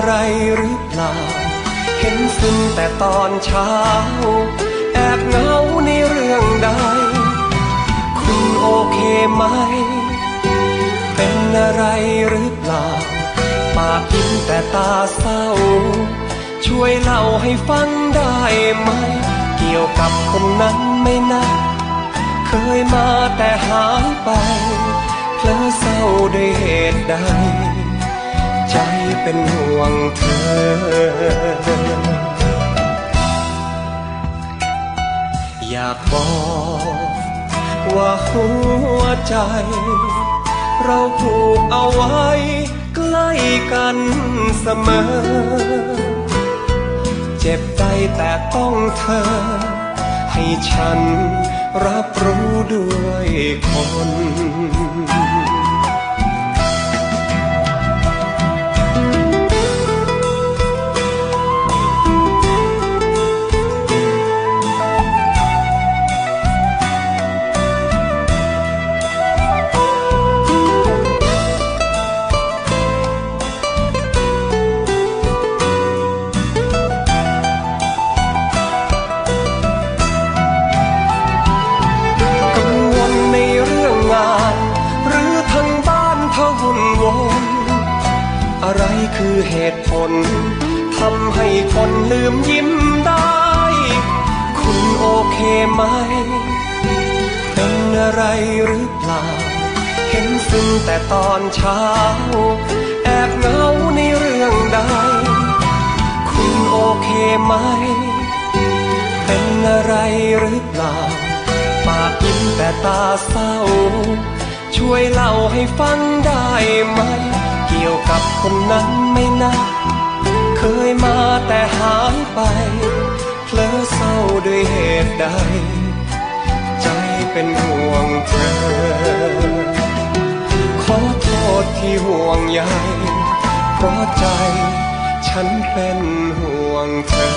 อะไรหรือเปล่า เห็นซึมแต่ตอนเช้า แอบเหงาในเรื่องใด คุณโอเคไหม เป็นอะไรหรือเปล่า ปากยิ้มแต่ตาเศร้า ช่วยเล่าให้ฟังได้ไหม เกี่ยวกับคนนั้นไม่นะเคยมาแต่หายไปเพลอเศร้าด้วยเหตุใด ใจเป็นห่วงเธออยากบอกว่าหัวใจ เราผูกเอาไว้ใกล้กันเสมอ เจ็บใจแต่ต้องเธอ ให้ฉันรับรู้ด้วยคน เหตุผลทำให้คนลืมยิ้มได้ คุณโอเคไหม เป็นอะไรหรือเปล่า เห็นซึ้งแต่ตอนเช้า แอบเหงาในเรื่องใด คุณโอเคไหม เป็นอะไรหรือเปล่า ปากยิ้มแต่ตาเศร้า ช่วยเล่าให้ฟังได้ไหม เกี่ยวกับคนนั้นไม่นะเคยมาแต่หายไปเพลอเศร้าด้วยเหตุใด ใจเป็นห่วงเธอ ขอโทษที่ห่วงใยเพราะใจฉันเป็นห่วงเธอ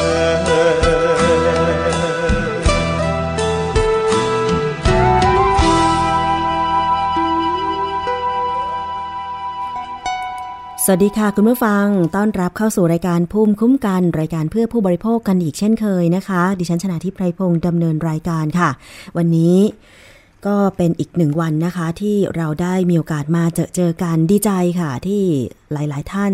สวัสดีค่ะคุณผู้ฟัง ต้อนรับเข้าสู่รายการภูมิคุ้มกัน รายการเพื่อผู้บริโภคกันอีกเช่นเคยนะคะ ดิฉันชนะทิพไพรพงศ์ดำเนินรายการค่ะ วันนี้ก็เป็นอีกหนึ่งวันนะคะ ที่เราได้มีโอกาสมาเจอเจอกันดีใจค่ะ ที่หลาย ๆ ท่าน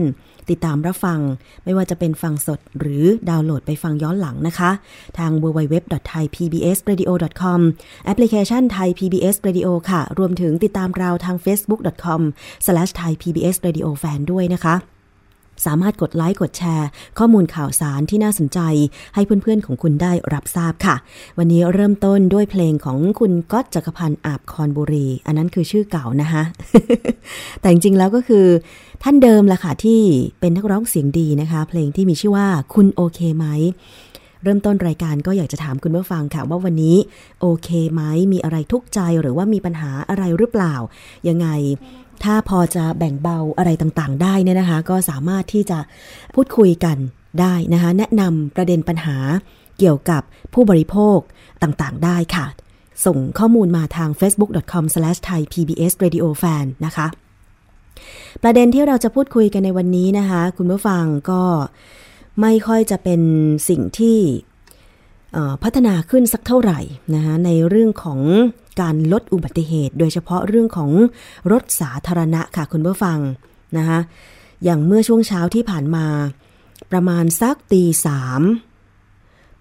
ติดตามรับฟัง ไม่ว่าจะเป็นฟังสดหรือดาวน์โหลดไปฟังย้อนหลังนะคะ ทาง www.thaipbsradio.com แอปพลิเคชัน Thai PBS Radio ค่ะ รวมถึงติดตามเราทาง facebook.com/thaipbsradiofan ด้วยนะคะ สามารถกดไลค์กดแชร์ ข้อมูลข่าวสารที่น่าสนใจ ให้เพื่อนๆของคุณได้รับทราบค่ะ วันนี้เริ่มต้นด้วยเพลงของคุณก๊อตจักรพันธ์อาบคอนบุรี อันนั้นคือชื่อเก่านะคะแต่จริงๆแล้วก็คือ ท่านเดิมแหละค่ะที่เป็นนักร้องเสียงดีนะคะ เพลงที่มีชื่อว่าคุณโอเคไหมเริ่มต้นรายการก็อยากจะถามคุณผู้ฟังค่ะว่าวันนี้โอเคไหมมีอะไรทุกข์ใจหรือว่ามีปัญหาอะไรหรือเปล่า ยังไง ถ้าพอจะแบ่งเบาอะไรต่างๆ ได้เนี่ยนะคะ ก็สามารถที่จะพูดคุยกันได้นะคะ แนะนำประเด็นปัญหาเกี่ยวกับผู้บริโภคต่างๆ ได้ค่ะ ส่งข้อมูลมาทาง facebook.com/thaipbsradiofan นะคะ ประเด็นที่เราจะพูดคุยกันในวันนี้นะคะ คุณผู้ฟังก็ไม่ค่อยจะเป็นสิ่งที่ พัฒนาขึ้นสักเท่าไหร่นะคะในเรื่องของการลดอุบัติเหตุ โดยเฉพาะเรื่องของรถสาธารณะค่ะคุณผู้ฟังนะคะอย่างเมื่อช่วงเช้าที่ผ่านมา ประมาณสักตีสาม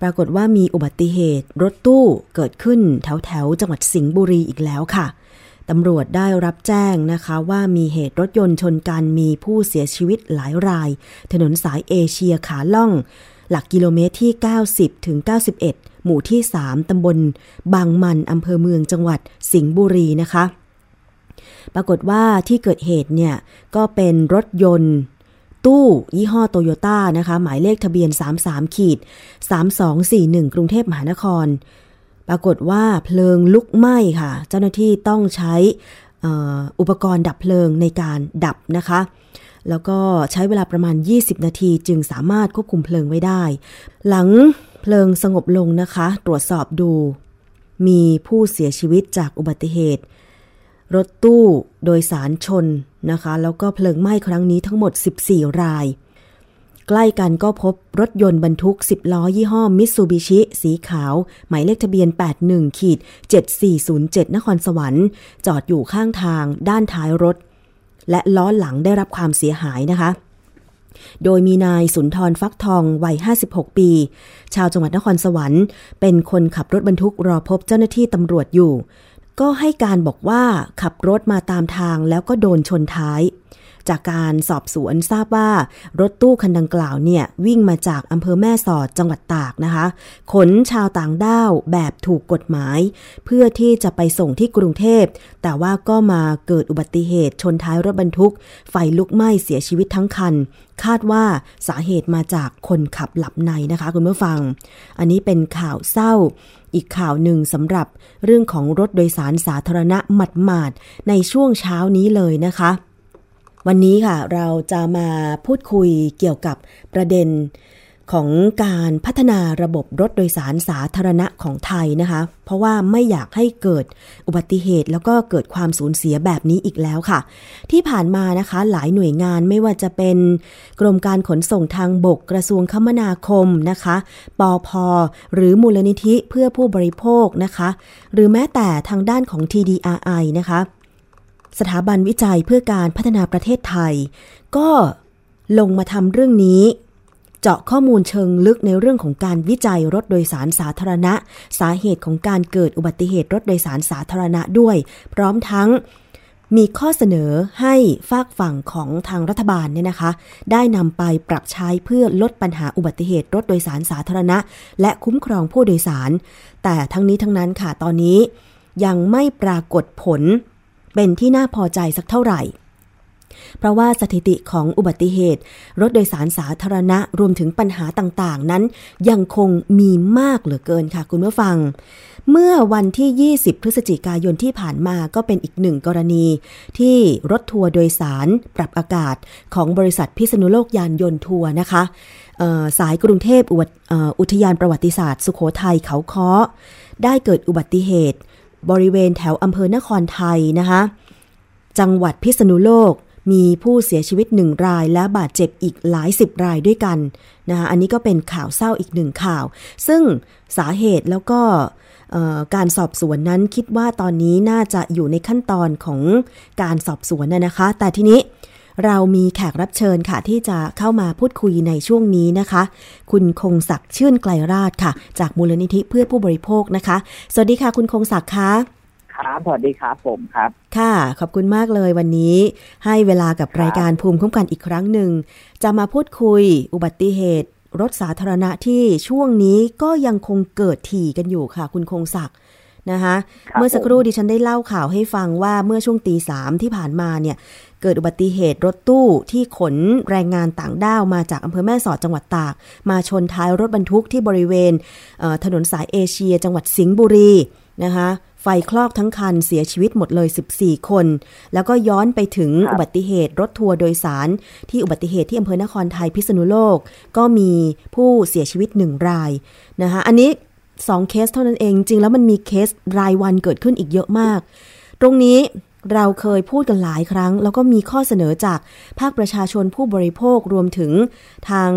ปรากฏว่ามีอุบัติเหตุรถตู้เกิดขึ้นแถวแถวจังหวัดสิงห์บุรีอีกแล้วค่ะตำรวจได้รับแจ้งนะคะว่ามีเหตุรถยนต์ชนกันมีผู้เสียชีวิตหลายราย ถนนสายเอเชียขาล่อง หลักกิโลเมตรที่ 90ถึง91 หมู่ที่ 3 ตำบล บางมันอำเภอเมืองจังหวัดสิงห์บุรีนะคะ ปรากฏว่าที่เกิดเหตุเนี่ย ก็เป็นรถยนต์ ตู้ยี่ห้อโตโยต้านะคะ หมายเลขทะเบียน 33ขีด3241 กรุงเทพมหานคร ปรากฏว่าเพลิงลุกไหม้ค่ะ เจ้าหน้าที่ต้องใช้อุปกรณ์ดับเพลิงในการดับนะคะ แล้วก็ใช้เวลาประมาณ 20 นาทีจึงสามารถควบคุมเพลิงไว้ได้ หลังเพลิงสงบลงนะคะ ตรวจสอบดู มีผู้เสียชีวิตจากอุบัติเหตุ รถตู้โดยสารชนนะคะ แล้วก็เพลิงไหม้ครั้งนี้ทั้งหมด 14 ราย ใกล้กันก็พบรถยนต์บรรทุก 10 ล้อยี่ห้อมิตซูบิชิสีขาว หมายเลขทะเบียน 81ขีด7407 นครสวรรค์ จอดอยู่ข้างทางด้านท้ายรถ และล้อหลังได้รับความเสียหายนะคะ โดยมีนายสุนทรฟักทองวัย 56 ปี ชาวจังหวัดนครสวรรค์ เป็นคนขับรถบรรทุกรอพบเจ้าหน้าที่ตำรวจอยู่ ก็ให้การบอกว่าขับรถมาตามทางแล้วก็โดนชนท้าย จากการสอบสวนทราบว่ารถตู้คันดังกล่าวเนี่ย วิ่งมาจากอำเภอแม่สอดจังหวัดตากนะคะ ขนชาวต่างด้าวแบบถูกกฎหมาย เพื่อที่จะไปส่งที่กรุงเทพ แต่ว่าก็มาเกิดอุบัติเหตุชนท้ายรถบรรทุก ไฟลุกไหม้เสียชีวิตทั้งคัน คาดว่าสาเหตุมาจากคนขับหลับในนะคะคุณผู้ฟัง อันนี้เป็นข่าวเศร้าอีกข่าวหนึ่งสำหรับเรื่องของรถโดยสารสาธารณะหมัดหมาดในช่วงเช้านี้เลยนะคะ วันนี้ค่ะเราจะมาพูดคุยเกี่ยวกับประเด็นของการพัฒนาระบบรถโดยสารสาธารณะของไทยนะคะ เพราะว่าไม่อยากให้เกิดอุบัติเหตุ แล้วก็เกิดความสูญเสียแบบนี้อีกแล้วค่ะ ที่ผ่านมานะคะ หลายหน่วยงานไม่ว่าจะเป็น กรมการขนส่งทางบกกระทรวงคมนาคมนะคะปอพหรือมูลนิธิเพื่อผู้บริโภคนะคะ หรือแม้แต่ทางด้านของ TDRI นะคะ สถาบันวิจัยเพื่อการพัฒนาประเทศไทย ก็ลงมาทำเรื่องนี้ เจาะข้อมูลเชิงลึกในเรื่องของการวิจัยรถโดยสารสาธารณะ สาเหตุของการเกิดอุบัติเหตุรถโดยสารสาธารณะด้วย พร้อมทั้งมีข้อเสนอให้ฝากฝั่งของทางรัฐบาลเนี่ยนะคะ ได้นำไปปรับใช้เพื่อลดปัญหาอุบัติเหตุรถโดยสารสาธารณะ และคุ้มครองผู้โดยสาร แต่ทั้งนี้ทั้งนั้นค่ะตอนนี้ ยังไม่ปรากฏผล เป็นที่น่าพอใจสักเท่าไหร่ เพราะว่าสถิติของอุบัติเหตุ รถโดยสารสาธารณะรวมถึงปัญหาต่างๆ นั้นยังคงมีมากเหลือเกินค่ะคุณผู้ฟัง เมื่อวันที่ 20 พฤศจิกายนที่ผ่านมาก็เป็นอีกหนึ่งกรณี ที่รถทัวร์โดยสารปรับอากาศของบริษัทพิษณุโลกยานยนต์ทัวร์นะคะสายกรุงเทพอุทยานประวัติศาสตร์ สุขโขทัยเขาค้อได้เกิดอุบัติเหตุ บริเวณแถวอำเภอนครไทยนะคะ จังหวัดพิษณุโลกมีผู้เสียชีวิตหนึ่งรายและบาดเจ็บอีกหลายสิบรายด้วยกันนะคะอันนี้ก็เป็นข่าวเศร้าอีกหนึ่งข่าว ซึ่งสาเหตุแล้วก็การสอบสวนนั้นคิดว่าตอนนี้น่าจะอยู่ในขั้นตอนของการสอบสวนนะคะ แต่ทีนี้ เรามีแขกรับเชิญค่ะ ที่จะเข้ามาพูดคุยในช่วงนี้นะคะ คุณคงศักดิ์ชื่นไกลราชค่ะ จากมูลนิธิเพื่อผู้บริโภคนะคะ สวัสดีค่ะ คุณคงศักดิ์คะคครับสวัสดีครับผมครับ ค่ะ ขอบคุณมากเลยวันนี้ ให้เวลากับรายการภูมิคุ้มกันอีกครั้งหนึ่ง จะมาพูดคุยอุบัติเหตุ รถสาธารณะที่ช่วงนี้ก็ยังคงเกิดถี่กันอยู่ค่ะ คุณคงศักดิ์นะคะครับเมื่อสักครู่ดิฉันได้เล่าข่าวให้ฟังว่าเมื่อช่วงตีสามที่ผ่านมาเนี่ย เกิดอุบัติเหตุรถตู้ที่ขนแรงงานต่างด้าวมาจากอำเภอแม่สอดจังหวัดตาก มาชนท้ายรถบรรทุกที่บริเวณเอ่อถนนสายเอเชีย จังหวัดสิงห์บุรีนะคะไฟคลอกทั้งคันเสียชีวิตหมดเลย 14 คน แล้วก็ย้อนไปถึงครับอุบัติเหตุรถทัวร์โดยสาร ที่อุบัติเหตุที่อำเภอนครไทยพิษณุโลก ก็มีผู้เสียชีวิตหนึ่งรายนะคะอันนี้สองเคสเท่านั้นเองจริงแล้วมันมีเคสรายวันเกิดขึ้นอีกเยอะมาก ตรงนี้ เราเคยพูดกันหลายครั้ง แล้วก็มีข้อเสนอจากภาคประชาชนผู้บริโภครวมถึงทาง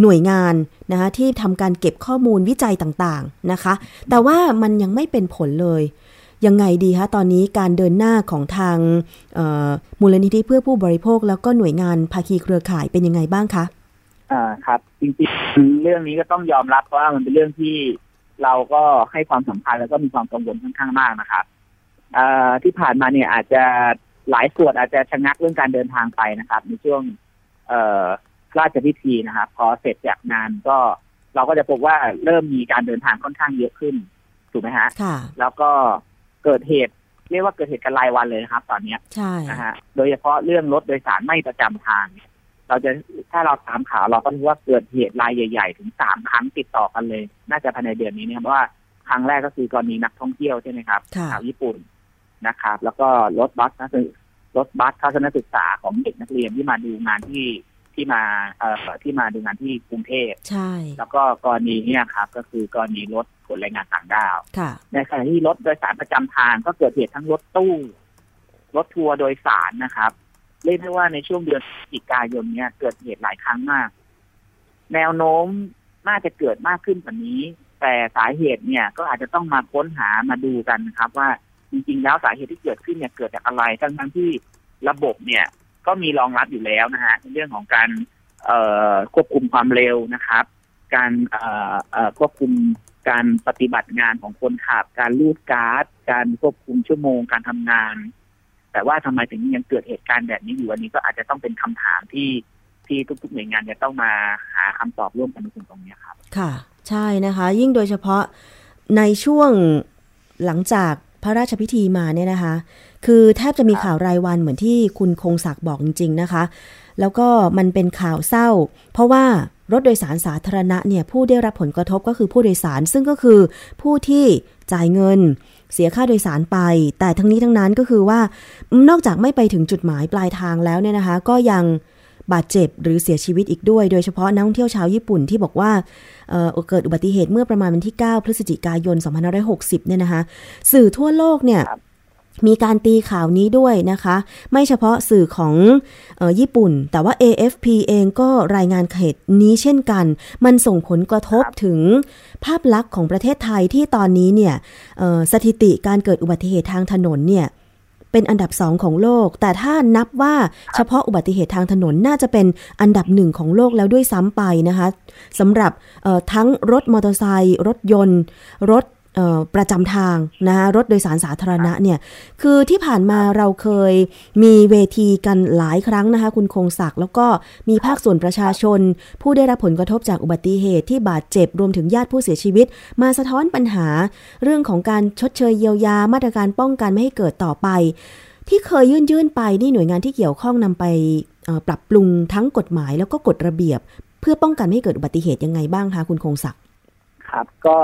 หน่วยงานนะคะที่ทำการเก็บข้อมูลวิจัยต่างๆนะคะ แต่ว่ามันยังไม่เป็นผลเลย ยังไงดีคะตอนนี้การเดินหน้าของทางมูลนิธิเพื่อผู้บริโภค แล้วก็หน่วยงานภาคีเครือข่ายเป็นยังไงบ้างคะอ่าครับจริงๆเรื่องนี้ก็ต้องยอมรับว่ามันเป็นเรื่องที่เราก็ให้ความสำคัญแล้วก็มีความกังวลค่อนข้างมากนะครับ ที่ผ่านมาเนี่ยอาจจะหลายส่วนอาจจะชะงักเรื่องการเดินทางไปนะครับ ในช่วง เอ่อราชพิธีนะครับ พอเสร็จจากงานก็เราก็จะพบว่าเริ่มมีการเดินทางค่อนข้างเยอะขึ้น ถูกไหมฮะค่ะแล้วก็เกิดเหตุเรียกว่าเกิดเหตุกันรายวันเลยนะครับ ตอนเนี้ยใช่นะฮะโดยเฉพาะเรื่องรถโดยสารไม่ประจำทางเนี่ยเราจะถ้าเราตามข่าวเราก็รู้ว่าเกิดเหตุรายใหญ่ ๆ ถึงสามครั้งติดต่อกันเลย น่าจะภายในเดือนนี้เนี่ยเพราะว่าครั้งแรกก็คือกรณีนักท่องเที่ยวใช่ไหมครับค่ะชาวญี่ปุ่น นะครับ แล้วก็รถบัสนะคือรถบัสทัศนศึกษาของเด็กนักเรียนที่มาดูงานที่ที่มาเอ่อที่มาดูงานที่กรุงเทพใช่ แล้วก็กรณีเนี่ยครับ ก็คือกรณีรถขนแรงงานต่างด้าวค่ะในขณะที่รถโดยสารประจำทางก็เกิดเหตุทั้งรถตู้ รถทัวร์โดยสารนะครับ เรียกได้ว่าในช่วงเดือนพฤศจิกายนเนี่ยเกิดเหตุหลายครั้งมาก แนวโน้มน่าจะเกิดมากขึ้นกว่านี้ แต่สาเหตุเนี่ยก็อาจจะต้องมาค้นหามาดูกันนะครับว่า จริงๆแล้วสาเหตุที่เกิดขึ้นเนี่ยเกิดจากอะไรทั้งทั้งๆที่ระบบเนี่ยก็มีรองรับอยู่แล้วนะฮะในเรื่องของการเอ่อควบคุมความเร็วนะครับ การเอ่อเอ่อควบคุมการปฏิบัติงานของคนขับ การรูดการ์ด การควบคุมชั่วโมงการทำงาน แต่ว่าทำไมถึงยังเกิดเหตุการณ์แบบนี้อยู่วันนี้ก็อาจจะต้องเป็นคำถามที่ที่ทุกๆหน่วยงานจะต้องมาหาคำตอบร่วมกันในส่วนตรงนี้ครับ ค่ะ ใช่นะคะ ยิ่งโดยเฉพาะในช่วงหลังจาก พระราชพิธีมาเนี่ยนะคะ คือแทบจะมีข่าวรายวันเหมือนที่คุณคงศักดิ์บอกจริง ๆ นะคะ แล้วก็มันเป็นข่าวเศร้า เพราะว่ารถโดยสารสาธารณะเนี่ยผู้ได้รับผลกระทบก็คือผู้โดยสารซึ่งก็คือผู้ที่จ่ายเงิน เสียค่าโดยสารไป แต่ทั้งนี้ทั้งนั้นก็คือว่านอกจากไม่ไปถึงจุดหมายปลายทางแล้วเนี่ยนะคะ ก็ยัง บาดเจ็บหรือเสียชีวิตอีกด้วย โดยเฉพาะนักท่องเที่ยวชาวญี่ปุ่นที่บอกว่าเอ่อเกิดอุบัติเหตุเมื่อประมาณวันที่ 9 พฤศจิกายน 2560 เนี่ยนะคะ สื่อทั่วโลกเนี่ยครับมีการตีข่าวนี้ด้วยนะคะ ไม่เฉพาะสื่อของเออญี่ปุ่น แต่ว่า AFP เองก็รายงานเหตุนี้เช่นกัน มันส่งผลกระทบครับถึงภาพลักษณ์ของประเทศไทยที่ตอนนี้เนี่ยเอ่อสถิติการเกิดอุบัติเหตุทางถนนเนี่ย เป็นอันดับสองของโลก แต่ถ้านับว่าเฉพาะอุบัติเหตุทางถนนน่าจะเป็นอันดับหนึ่งของโลกแล้วด้วยซ้ำไปนะคะสำหรับทั้งรถมอเตอร์ไซค์รถยนต์ รถ ประจำทางนะคะรถโดยสารสาธารณะเนี่ยคือที่ผ่านมาเราเคยมีเวทีกันหลายครั้งนะคะคุณคงศักดิ์แล้วก็มีภาคส่วนประชาชน ผู้ได้รับผลกระทบจากอุบัติเหตุที่บาดเจ็บรวมถึงญาติผู้เสียชีวิต มาสะท้อนปัญหา เรื่องของการชดเชยเยียวยามาตรการป้องกันไม่ให้เกิดต่อไป ที่เคยยื่นยื่นไปนี่หน่วยงานที่เกี่ยวข้องนำไปเอ่อปรับปรุงทั้งกฎหมายแล้วก็กฎระเบียบ เพื่อป้องกันไม่ให้เกิดอุบัติเหตุยังไงบ้างคะคุณคงศักดิ์ครับก็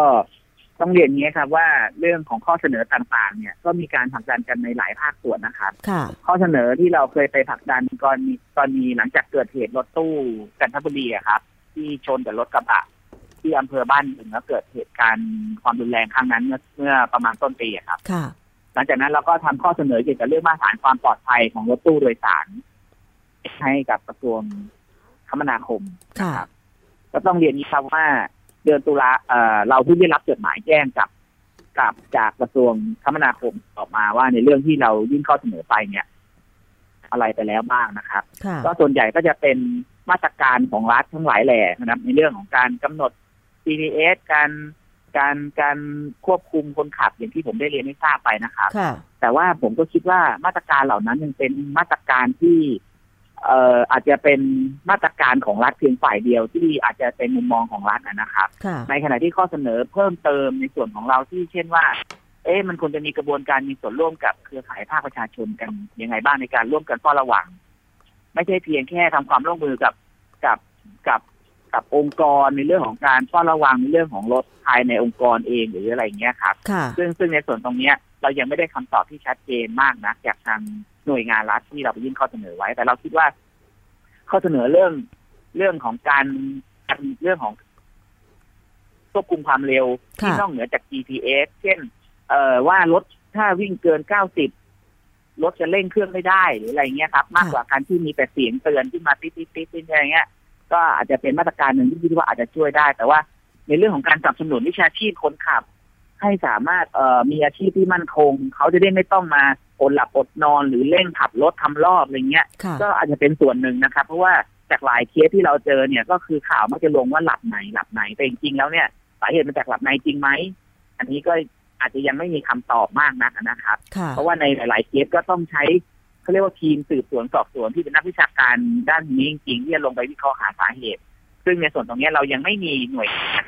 ต้องเรียนอย่างนี้ครับว่าเรื่องของข้อเสนอต่างๆ เนี่ยก็มีการผลักดันกันในหลายภาคส่วนนะครับค่ะข้อเสนอที่เราเคยไปผลักดันกรณีกรณีหลังจากเกิดเหตุรถตู้จันทบุรีอะครับ ที่ชนกับรถกระบะที่อำเภอบ้านบึงแล้วเกิดเหตุการณ์ความรุนแรงครั้งนั้นเมื่อเมื่อประมาณต้นปีอะครับค่ะหลังจากนั้นเราก็ทำข้อเสนอเกี่ยวกับเรื่องมาตรฐานความปลอดภัยของรถตู้โดยสาร ให้กับกระทรวงคมนาคมค่ะครับก็ต้องเรียนนี้ครับว่าเดือนตุลาเอ่อเราเพิ่งได้รับจดหมายแจ้งกับกับจากกระทรวงคมนาคมออกมาว่าในเรื่องที่เรายื่นข้อเสนอไปเนี่ย อะไรไปแล้วบ้างนะครับค่ะก็ส่วนใหญ่ก็จะเป็นมาตรการของรัฐทั้งหลายแหล่นะครับในเรื่องของการกำหนด CPS การการการควบคุมคนขับอย่างที่ผมได้เรียนให้ทราบไปนะครับค่ะแต่ว่าผมก็คิดว่ามาตรการเหล่านั้นยังเป็นมาตรการที่ เอ่ออาจจะเป็นมาตรการของรัฐเพียงฝ่ายเดียวที่อาจจะเป็นมุมมองของรัฐนะนะครับค่ะในขณะที่ข้อเสนอเพิ่มเติมในส่วนของเราที่เช่นว่า เอ๊ะมันควรจะมีกระบวนการมีส่วนร่วมกับเครือข่ายภาคประชาชนกันยังไงบ้างในการร่วมกันเฝ้าระวัง ไม่ใช่เพียงแค่ทำความร่วมมือกับกับกับกับองค์กรในเรื่องของการเฝ้าระวังในเรื่องของรถภายในองค์กรเองหรืออะไรอย่างเงี้ยครับค่ะซึ่งซึ่งในส่วนตรงเนี้ย เรายังไม่ได้คำตอบที่ชัดเจนมากนะจากทางหน่วยงานรัฐที่เราไปยื่นข้อเสนอไว้ แต่เราคิดว่า ข้อเสนอเรื่องเรื่องของการการเรื่องของควบคุมความเร็วค่ะที่นอกเหนือจาก GPS เช่น เอ่อว่ารถถ้าวิ่งเกิน90รถจะเร่งเครื่องไม่ได้หรืออะไรเงี้ยครับ มากกว่าการที่มีแต่เสียงเตือนขึ้นมาติ๊ดติ๊ดติ๊ดติ๊ดอะไรเงี้ย ก็อาจจะเป็นมาตรการหนึ่งที่คิดว่าอาจจะช่วยได้ แต่ว่าในเรื่องของการสนับสนุนวิชาชีพคนขับ ให้สามารถเอ่อมีอาชีพที่มั่นคง เขาจะได้ไม่ต้องมาอดหลับอดนอนหรือเร่งขับรถทำรอบอะไรเงี้ยค่ะก็อาจจะเป็นส่วนหนึ่งนะครับ เพราะว่าจากหลายเคสที่เราเจอเนี่ยก็คือข่าวมักจะลงว่าหลับไหนหลับไหนแต่จริงๆแล้วเนี่ยสาเหตุมาจากหลับในจริงไหมอันนี้ก็อาจจะยังไม่มีคำตอบมากนักนะครับค่ะเพราะว่าในหลาย ๆเคสก็ต้องใช้เขาเรียกว่าทีมสืบสวนสอบสวนที่เป็นนักวิชาการด้านนี้จริงๆที่จะลงไปวิเคราะห์หาสาเหตุ ซึ่งในส่วนตรงนี้เรายังไม่มีหน่วยงาน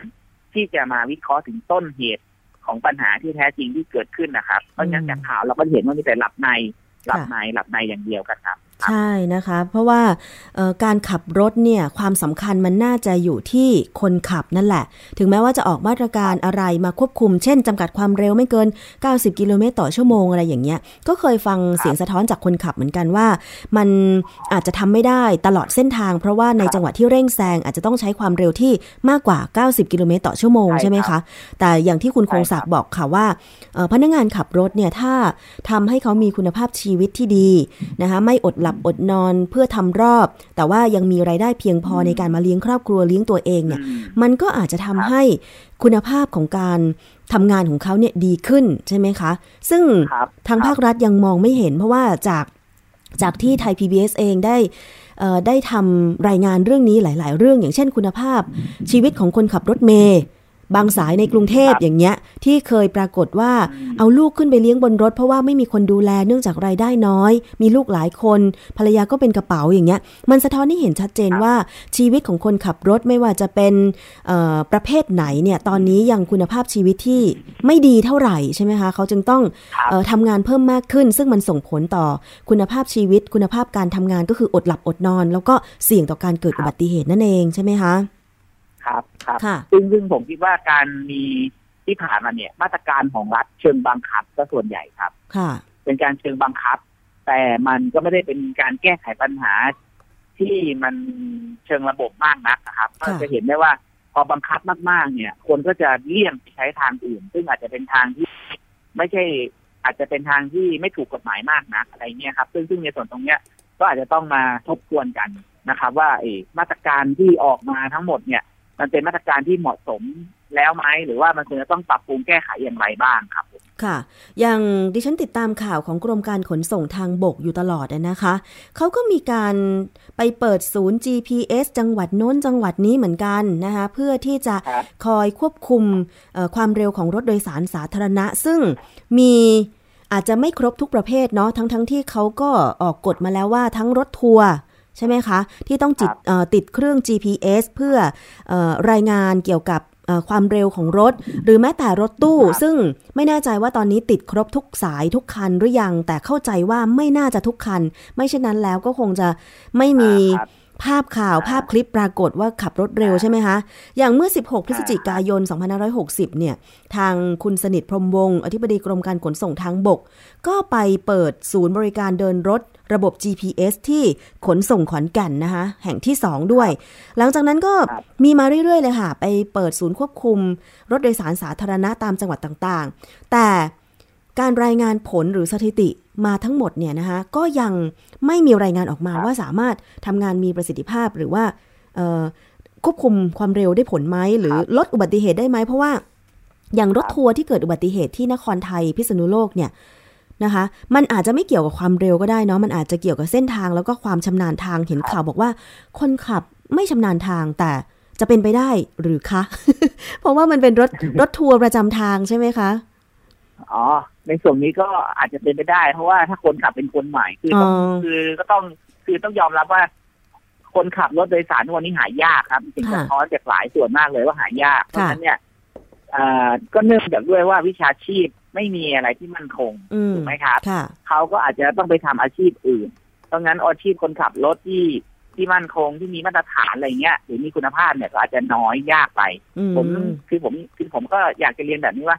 ที่จะมาวิเคราะห์ถึงต้นเหตุ ของปัญหาที่แท้จริงที่เกิดขึ้นนะครับเพราะฉะนั้นจากข่าวเราก็เห็นว่ามีแต่หลับในหลับในหลับในอย่างเดียวกันครับ ใช่นะคะ เพราะว่าการขับรถเนี่ยความสำคัญมันน่าจะอยู่ที่คนขับนั่นแหละ ถึงแม้ว่าจะออกมาตรการอะไรมาควบคุม เช่นจำกัดความเร็วไม่เกิน 90 กิโลเมตรต่อชั่วโมงอะไรอย่างเงี้ย ก็เคยฟังเสียงสะท้อนจากคนขับเหมือนกันว่า มันอาจจะทำไม่ได้ตลอดเส้นทาง เพราะว่าในจังหวะที่เร่งแซงอาจจะต้องใช้ความเร็วที่มากกว่า 90 กิโลเมตรต่อชั่วโมงใช่ไหมคะ แต่อย่างที่คุณคงศักดิ์บอกค่ะว่าพนักงานขับรถเนี่ยถ้าทำให้เขามีคุณภาพชีวิตที่ดีนะคะไม่อดหลับอดนอนเพื่อทำรอบ แต่ว่ายังมีรายได้เพียงพอในการมาเลี้ยงครอบครัวเลี้ยงตัวเองเนี่ยอืมมันก็อาจจะทำให้คุณภาพของการทำงานของเขาเนี่ยดีขึ้นใช่ไหมคะ ซึ่งครับทางภาครัฐยังมองไม่เห็น เพราะว่าจากจากที่ไทย PBS เองได้เอ่อได้ทำรายงานเรื่องนี้หลาย ๆ เรื่องอย่างเช่นคุณภาพชีวิตของคนขับรถเมย์ บางสายในกรุงเทพครับอย่างเงี้ย ที่เคยปรากฏว่าอืมเอาลูกขึ้นไปเลี้ยงบนรถ เพราะว่าไม่มีคนดูแลเนื่องจากรายได้น้อย มีลูกหลายคน ภรรยาก็เป็นกระเป๋าอย่างเงี้ย มันสะท้อนให้เห็นชัดเจนว่าชีวิตของคนขับรถไม่ว่าจะเป็นเอ่อประเภทไหนเนี่ยตอนนี้ยังคุณภาพชีวิตที่ไม่ดีเท่าไหร่ใช่ไหมคะเขาจึงต้องครับเอ่อทำงานเพิ่มมากขึ้น ซึ่งมันส่งผลต่อคุณภาพชีวิต คุณภาพการทำงานก็คืออดหลับอดนอน แล้วก็เสี่ยงต่อการเกิดอุบัติเหตุนั่นเองใช่ไหมคะ ครับครับค่ะซึ่งซึ่งผมคิดว่าการมีที่ผ่านมาเนี่ย มาตรการของรัฐเชิงบังคับก็ส่วนใหญ่ครับค่ะเป็นการเชิงบังคับ แต่มันก็ไม่ได้เป็นการแก้ไขปัญหาที่มันเชิงระบบมากนักนะครับค่ะก็จะเห็นได้ว่าพอบังคับมาก ๆ เนี่ย คนก็จะเลี่ยงไปใช้ทางอื่น ซึ่งอาจจะเป็นทางที่ไม่ใช่ อาจจะเป็นทางที่ไม่ถูกกฎหมายมากนักอะไรเงี้ยครับ ซึ่งซึ่งในส่วนตรงเนี้ยก็อาจจะต้องมาทบทวนกันนะครับ ว่าเออมาตรการที่ออกมาทั้งหมดเนี่ย มันเป็นมาตรการที่เหมาะสมแล้วไหมหรือว่ามันควรจะต้องปรับปรุงแก้ไขอย่างไรบ้างครับผมค่ะ อย่างดิฉันติดตามข่าวของกรมการขนส่งทางบกอยู่ตลอดอะนะคะ เขาก็มีการไปเปิดศูนย์ GPS จังหวัดโน้นจังหวัดนี้เหมือนกันนะคะเพื่อที่จะครับคอยควบคุมเอ่อความเร็วของรถโดยสารสาธารณะ ซึ่งมีอาจจะไม่ครบทุกประเภทเนาะทั้งทั้งที่เขาก็ออกกฎมาแล้วว่าทั้งรถทัวร์ ใช่ไหมคะ ที่ต้องจิตครับเอ่อติดเครื่อง GPS เพื่อเออรายงานเกี่ยวกับเอ่อความเร็วของรถ หรือแม้แต่รถตู้ครับซึ่งไม่แน่ใจว่าตอนนี้ติดครบทุกสายทุกคันหรือยัง แต่เข้าใจว่าไม่น่าจะทุกคัน ไม่เช่นนั้นแล้วก็คงจะไม่มีครับ ภาพข่าวอ่าภาพคลิปปรากฏว่าขับรถเร็วอ่าใช่ไหมคะ อย่างเมื่อ 16 พฤศอ่าจิกายน 2560 เนี่ย ทางคุณสนิทพรหมวงศ์อธิบดีกรมการขนส่งทางบก ก็ไปเปิดศูนย์บริการเดินรถระบบ GPS ที่ขนส่งขอนแก่นนะคะ แห่งที่ 2 ด้วย หลังจากนั้นก็ครับมีมาเรื่อย ๆ เลยค่ะ ไปเปิดศูนย์ควบคุม รถโดยสารสาธารณะตามจังหวัดต่างๆ แต่ การรายงานผลหรือสถิติมาทั้งหมดเนี่ยนะคะก็ยังไม่มีรายงานออกมาครับว่าสามารถทำงานมีประสิทธิภาพหรือว่าเอ่อควบคุมความเร็วได้ผลไหมหรือลดอุบัติเหตุได้ไหมเพราะว่าอย่างรถทัวร์ที่เกิดอุบัติเหตุที่นครไทยพิษณุโลกเนี่ยนะคะมันอาจจะไม่เกี่ยวกับความเร็วก็ได้เนาะมันอาจจะเกี่ยวกับเส้นทางแล้วก็ความชำนาญทางเห็นข่าวบอกว่า คนขับไม่ชำนาญทางแต่จะเป็นไปได้หรือคะ เพราะว่ามันเป็นรถรถทัวร์ประจำทางใช่ไหมคะ อ๋อ ในส่วนนี้ก็อาจจะเป็นไปได้ เพราะว่าถ้าคนขับเป็นคนใหม่คือต้องอ๋อคือก็ต้องคือต้องยอมรับว่า คนขับรถโดยสารทุกวันนี้หายากครับจริงๆค่ะสะท้อนจากหลายส่วนมากเลยว่าหายากเพราะค่ะฉะนั้นเนี่ยอ่าก็เนื่องจากด้วยว่าวิชาชีพไม่มีอะไรที่มั่นคงอืมถูกไหมครับค่ะเขาก็อาจจะต้องไปทำอาชีพอื่น เพราะงั้นอาชีพคนขับรถที่ที่มั่นคงที่มีมาตรฐานอะไรเงี้ยหรือมีคุณภาพเนี่ยก็อาจจะน้อยยากไปอืมผมคือผมคือผมก็อยากจะเรียนแบบนี้ว่า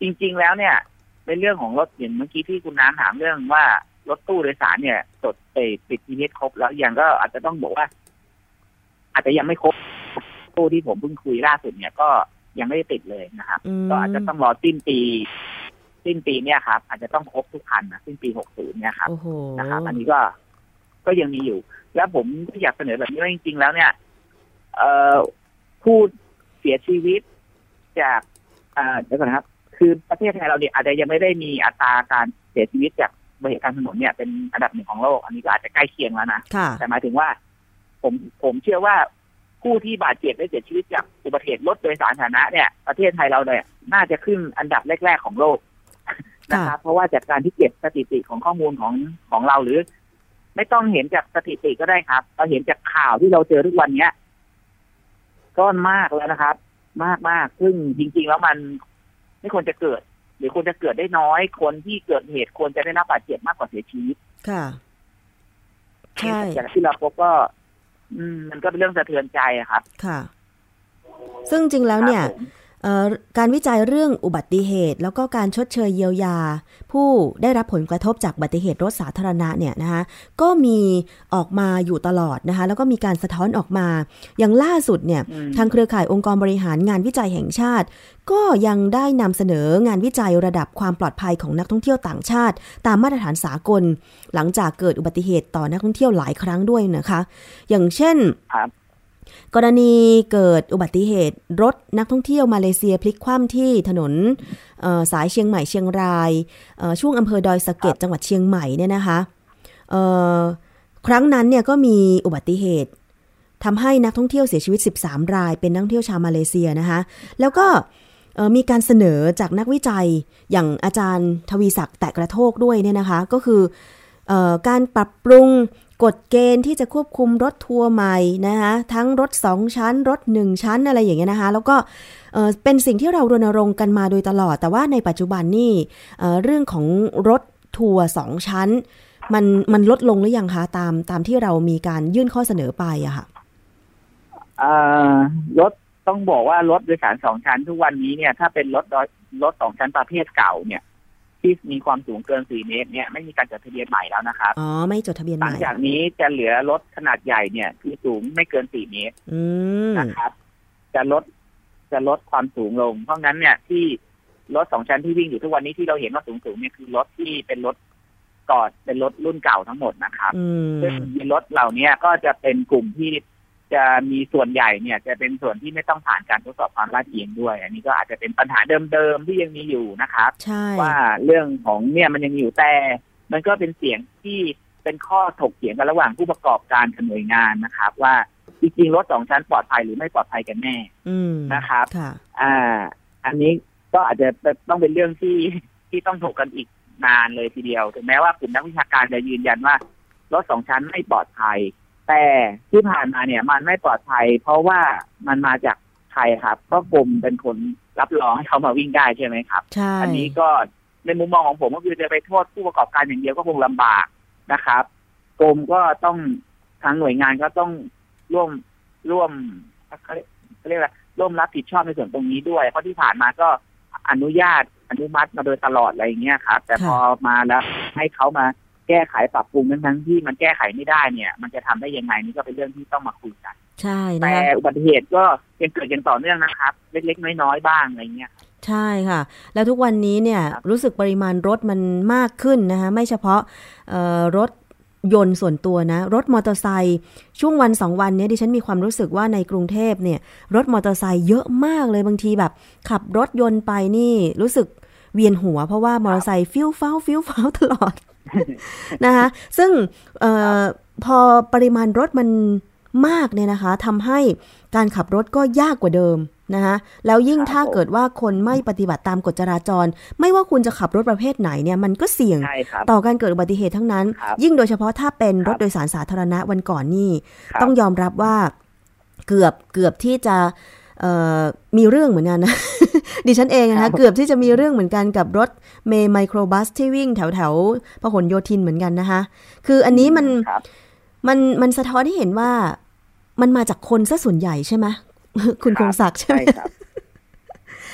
จริง ๆ แล้วเนี่ยในเรื่องของรถอย่างเมื่อกี้ที่คุณน้ำถามเรื่องว่ารถตู้โดยสารเนี่ยจดเออติดทีเครบแล้วอย่างก็อาจจะต้องบอกว่า อาจจะยังไม่ครบตู้ที่ผมเพิ่งคุยล่าสุดเนี่ยก็ยังไม่ได้ติดเลยนะครับอืมก็อาจจะต้องรอสิ้นปีสิ้นปีเนี่ยครับ อาจจะต้องครบทุกคันนะสิ้นปีหกศูนย์เนี่ยครับโอ้โหนะครับ อันนี้ก็ก็ยังมีอยู่ แล้วผมก็อยากเสนอแบบนี้ว่าจริง ๆ แล้วเนี่ย เอ่อผู้เสียชีวิตจากอ่าเดี๋ยวก่อนนะครับ คือประเทศไทยเราเนี่ยอาจจะยังไม่ได้มีอัตราการเสียชีวิตจากอุบัติเหตุทางถนนเนี่ยเป็นอันดับหนึ่งของโลก อันนี้ก็อาจจะใกล้เคียงแล้วนะค่ะแต่หมายถึงว่า ผมผมเชื่อว่าผู้ที่บาดเจ็บและเสียชีวิตจากอุบัติเหตุรถโดยสารสาธารณะเนี่ยประเทศไทยเราเนี่ยน่าจะขึ้นอันดับแรก ๆ ของโลกนะครับเพราะว่าจากการที่เก็บสถิติของข้อมูลของของเราหรือ ไม่ต้องเห็นจากสถิติก็ได้ครับเราเห็นจากข่าวที่เราเจอทุกวันเนี้ยก้อนมากแล้วนะครับ มากมากซึ่งจริง ๆ แล้วมัน ไม่ควรจะเกิด หรือควรจะเกิดได้น้อย คนที่เกิดเหตุควรจะได้รับบาดเจ็บมากกว่าเสียชีวิตค่ะใช่จากที่เราพบก็ อืม มันก็เป็นเรื่องสะเทือนใจอะครับ ค่ะ ซึ่งจริงแล้วเนี่ยครับผมเอ่อ การวิจัยเรื่องอุบัติเหตุ แล้วก็การชดเชยเยียวยา ผู้ได้รับผลกระทบจากอุบัติเหตุรถสาธารณะเนี่ยนะคะก็มีออกมาอยู่ตลอดนะคะแล้วก็มีการสะท้อนออกมา อย่างล่าสุดเนี่ยอืมทางเครือข่ายองค์กรบริหารงานวิจัยแห่งชาติ ก็ยังได้นำเสนองานวิจัยระดับความปลอดภัยของนักท่องเที่ยวต่างชาติ ตามมาตรฐานสากล หลังจากเกิดอุบัติเหตุต่อนักท่องเที่ยวหลายครั้งด้วยนะคะ อย่างเช่นครับ กรณีเกิดอุบัติเหตุรถนักท่องเที่ยวมาเลเซียพลิกคว่ำที่ถนนเอ่อสายเชียงใหม่เชียงรายเอ่อช่วงอำเภอดอยสะเก็ดจังหวัดเชียงใหม่เนี่ยนะคะเอ่อครั้งนั้นเนี่ยก็มีอุบัติเหตุทำให้นักท่องเที่ยวเสียชีวิต 13 ราย เป็นนักท่องเที่ยวชาวมาเลเซียนะคะแล้วก็เอ่อมีการเสนอจากนักวิจัยอย่างอาจารย์ทวีศักดิ์แตะกระโทกด้วยเนี่ยนะคะ ก็คือเอ่อการปรับปรุง กฎเกณฑ์ที่จะควบคุมรถทัวร์ใหม่นะคะทั้งรถ 2 ชั้น รถ 1 ชั้นอะไรอย่างเงี้ยนะคะแล้วก็เป็นสิ่งที่เรารณรงค์กันมาโดยตลอด แต่ว่าในปัจจุบันนี่เรื่องของรถทัวร์สองชั้น มันมันลดลงหรือยังคะตามตามที่เรามีการยื่นข้อเสนอไปอะค่ะรถต้องบอกว่ารถโดยสารสองชั้นทุกวันนี้เนี่ย ถ้าเป็นรถรถสองชั้นประเภทเก่าเนี่ย ที่มีความสูงเกินสี่เมตรเนี่ยไม่มีการจดทะเบียนใหม่แล้วนะครับ อ๋อ ไม่จดทะเบียนหใหลังม่จากนี้จะเหลือรถขนาดใหญ่เนี่ย คือสูงไม่เกินสี่เมตรอืมนะครับ จะลดจะลดความสูงลง เพราะงั้นเนี่ยที่รถสองชั้นที่วิ่งอยู่ทุกวันนี้ที่เราเห็นว่าสูงสูงๆเนี่ยคือรถที่เป็นรถก่อนเป็นรถรุ่นเก่าทั้งหมดนะครับอืมซึ่งรถเหล่านี้ก็จะเป็นกลุ่มที่ จะมีส่วนใหญ่เนี่ย จะเป็นส่วนที่ไม่ต้องผ่านการทดสอบความลาดเอียงด้วย อันนี้ก็อาจจะเป็นปัญหาเดิมๆที่ยังมีอยู่นะครับใช่ว่าเรื่องของเนี่ยมันยังมีอยู่แต่ มันก็เป็นเสียงที่เป็นข้อถกเถียงกันระหว่างผู้ประกอบการกับหน่วยงานนะครับ ว่าจริงๆรถสองชั้นปลอดภัยหรือไม่ปลอดภัยกันแน่อืมนะครับค่ะอ่า อันนี้ก็อาจจะต้องเป็นเรื่องที่ที่ต้องถกกันอีกนานเลยทีเดียวถึงแม้ว่ากลุ่มนักวิชาการจะยืนยันว่ารถสองชั้นไม่ปลอดภัย แต่ที่ผ่านมาเนี่ย มันไม่ปลอดภัย เพราะว่ามันมาจากใครครับก็กรมเป็นคนรับรองให้เขามาวิ่งได้ใช่ไหมครับใช่อันนี้ก็ในมุมมองของผมก็คือจะไปโทษผู้ประกอบการอย่างเดียวก็คงลำบากนะครับกรมก็ต้องทางหน่วยงานก็ต้องร่วมร่วมเขาเรียกเขาเรียกอะไรร่วมรับผิดชอบในส่วนตรงนี้ด้วย เพราะที่ผ่านมาก็อนุญาตอนุมัติมาโดยตลอดอะไรอย่างเงี้ยครับ แต่พอมาแล้วให้เขามา แก้ไขปรับปรุงทั้งทั้งๆที่มันแก้ไขไม่ได้เนี่ย มันจะทำได้ยังไงนี่ก็เป็นเรื่องที่ต้องมาคุยกัน ใช่นะแต่คะอุบัติเหตุก็ยังเกิดอย่างต่อเนื่องนะครับ เล็กๆน้อยๆบ้างอะไรเงี้ยใช่ค่ะ แล้วทุกวันนี้เนี่ยครับรู้สึกปริมาณรถมันมากขึ้นนะคะไม่เฉพาะเอ่อรถยนต์ส่วนตัวนะ รถมอเตอร์ไซค์ช่วงวันสองวันเนี้ยดิฉันมีความรู้สึกว่าในกรุงเทพเนี่ยรถมอเตอร์ไซค์เยอะมากเลยบางทีแบบ ขับรถยนต์ไปนี่รู้สึกเวียนหัวเพราะว่ามอเตอร์ไซค์ฟิ้วฟ้าวฟิ้วฟ้าวตลอด นะคะซึ่งเออพอปริมาณรถมันมากเนี่ยนะคะทำให้การขับรถก็ยากกว่าเดิมนะคะแล้วยิ่งครับถ้าผมเกิดว่าคนไม่ปฏิบัติตามกฎจราจร ไม่ว่าคุณจะขับรถประเภทไหนเนี่ยมันก็เสี่ยงใช่ครับต่อการเกิดอุบัติเหตุทั้งนั้นครับยิ่งโดยเฉพาะถ้าเป็นครับรถโดยสารสาธารณะวันก่อนนี่ครับต้องยอมรับว่าเกือบเกือบที่จะเอ่อ มีเรื่องเหมือนกันนะ ดิฉันเองนะครัคะบเกือบที่จะมีเรื่องเหมือนกันกับรถเมย์ไมโครบัสที่วิ่งแถวแถวพหลโยธินเหมือนกันนะคะ คืออันนี้มันครับมันมันสะท้อนให้เห็นว่ามันมาจากคนซะส่วนใหญ่ใช่ไหมคุณครับคงศักดิ์ใช่ไหมใช่ครับ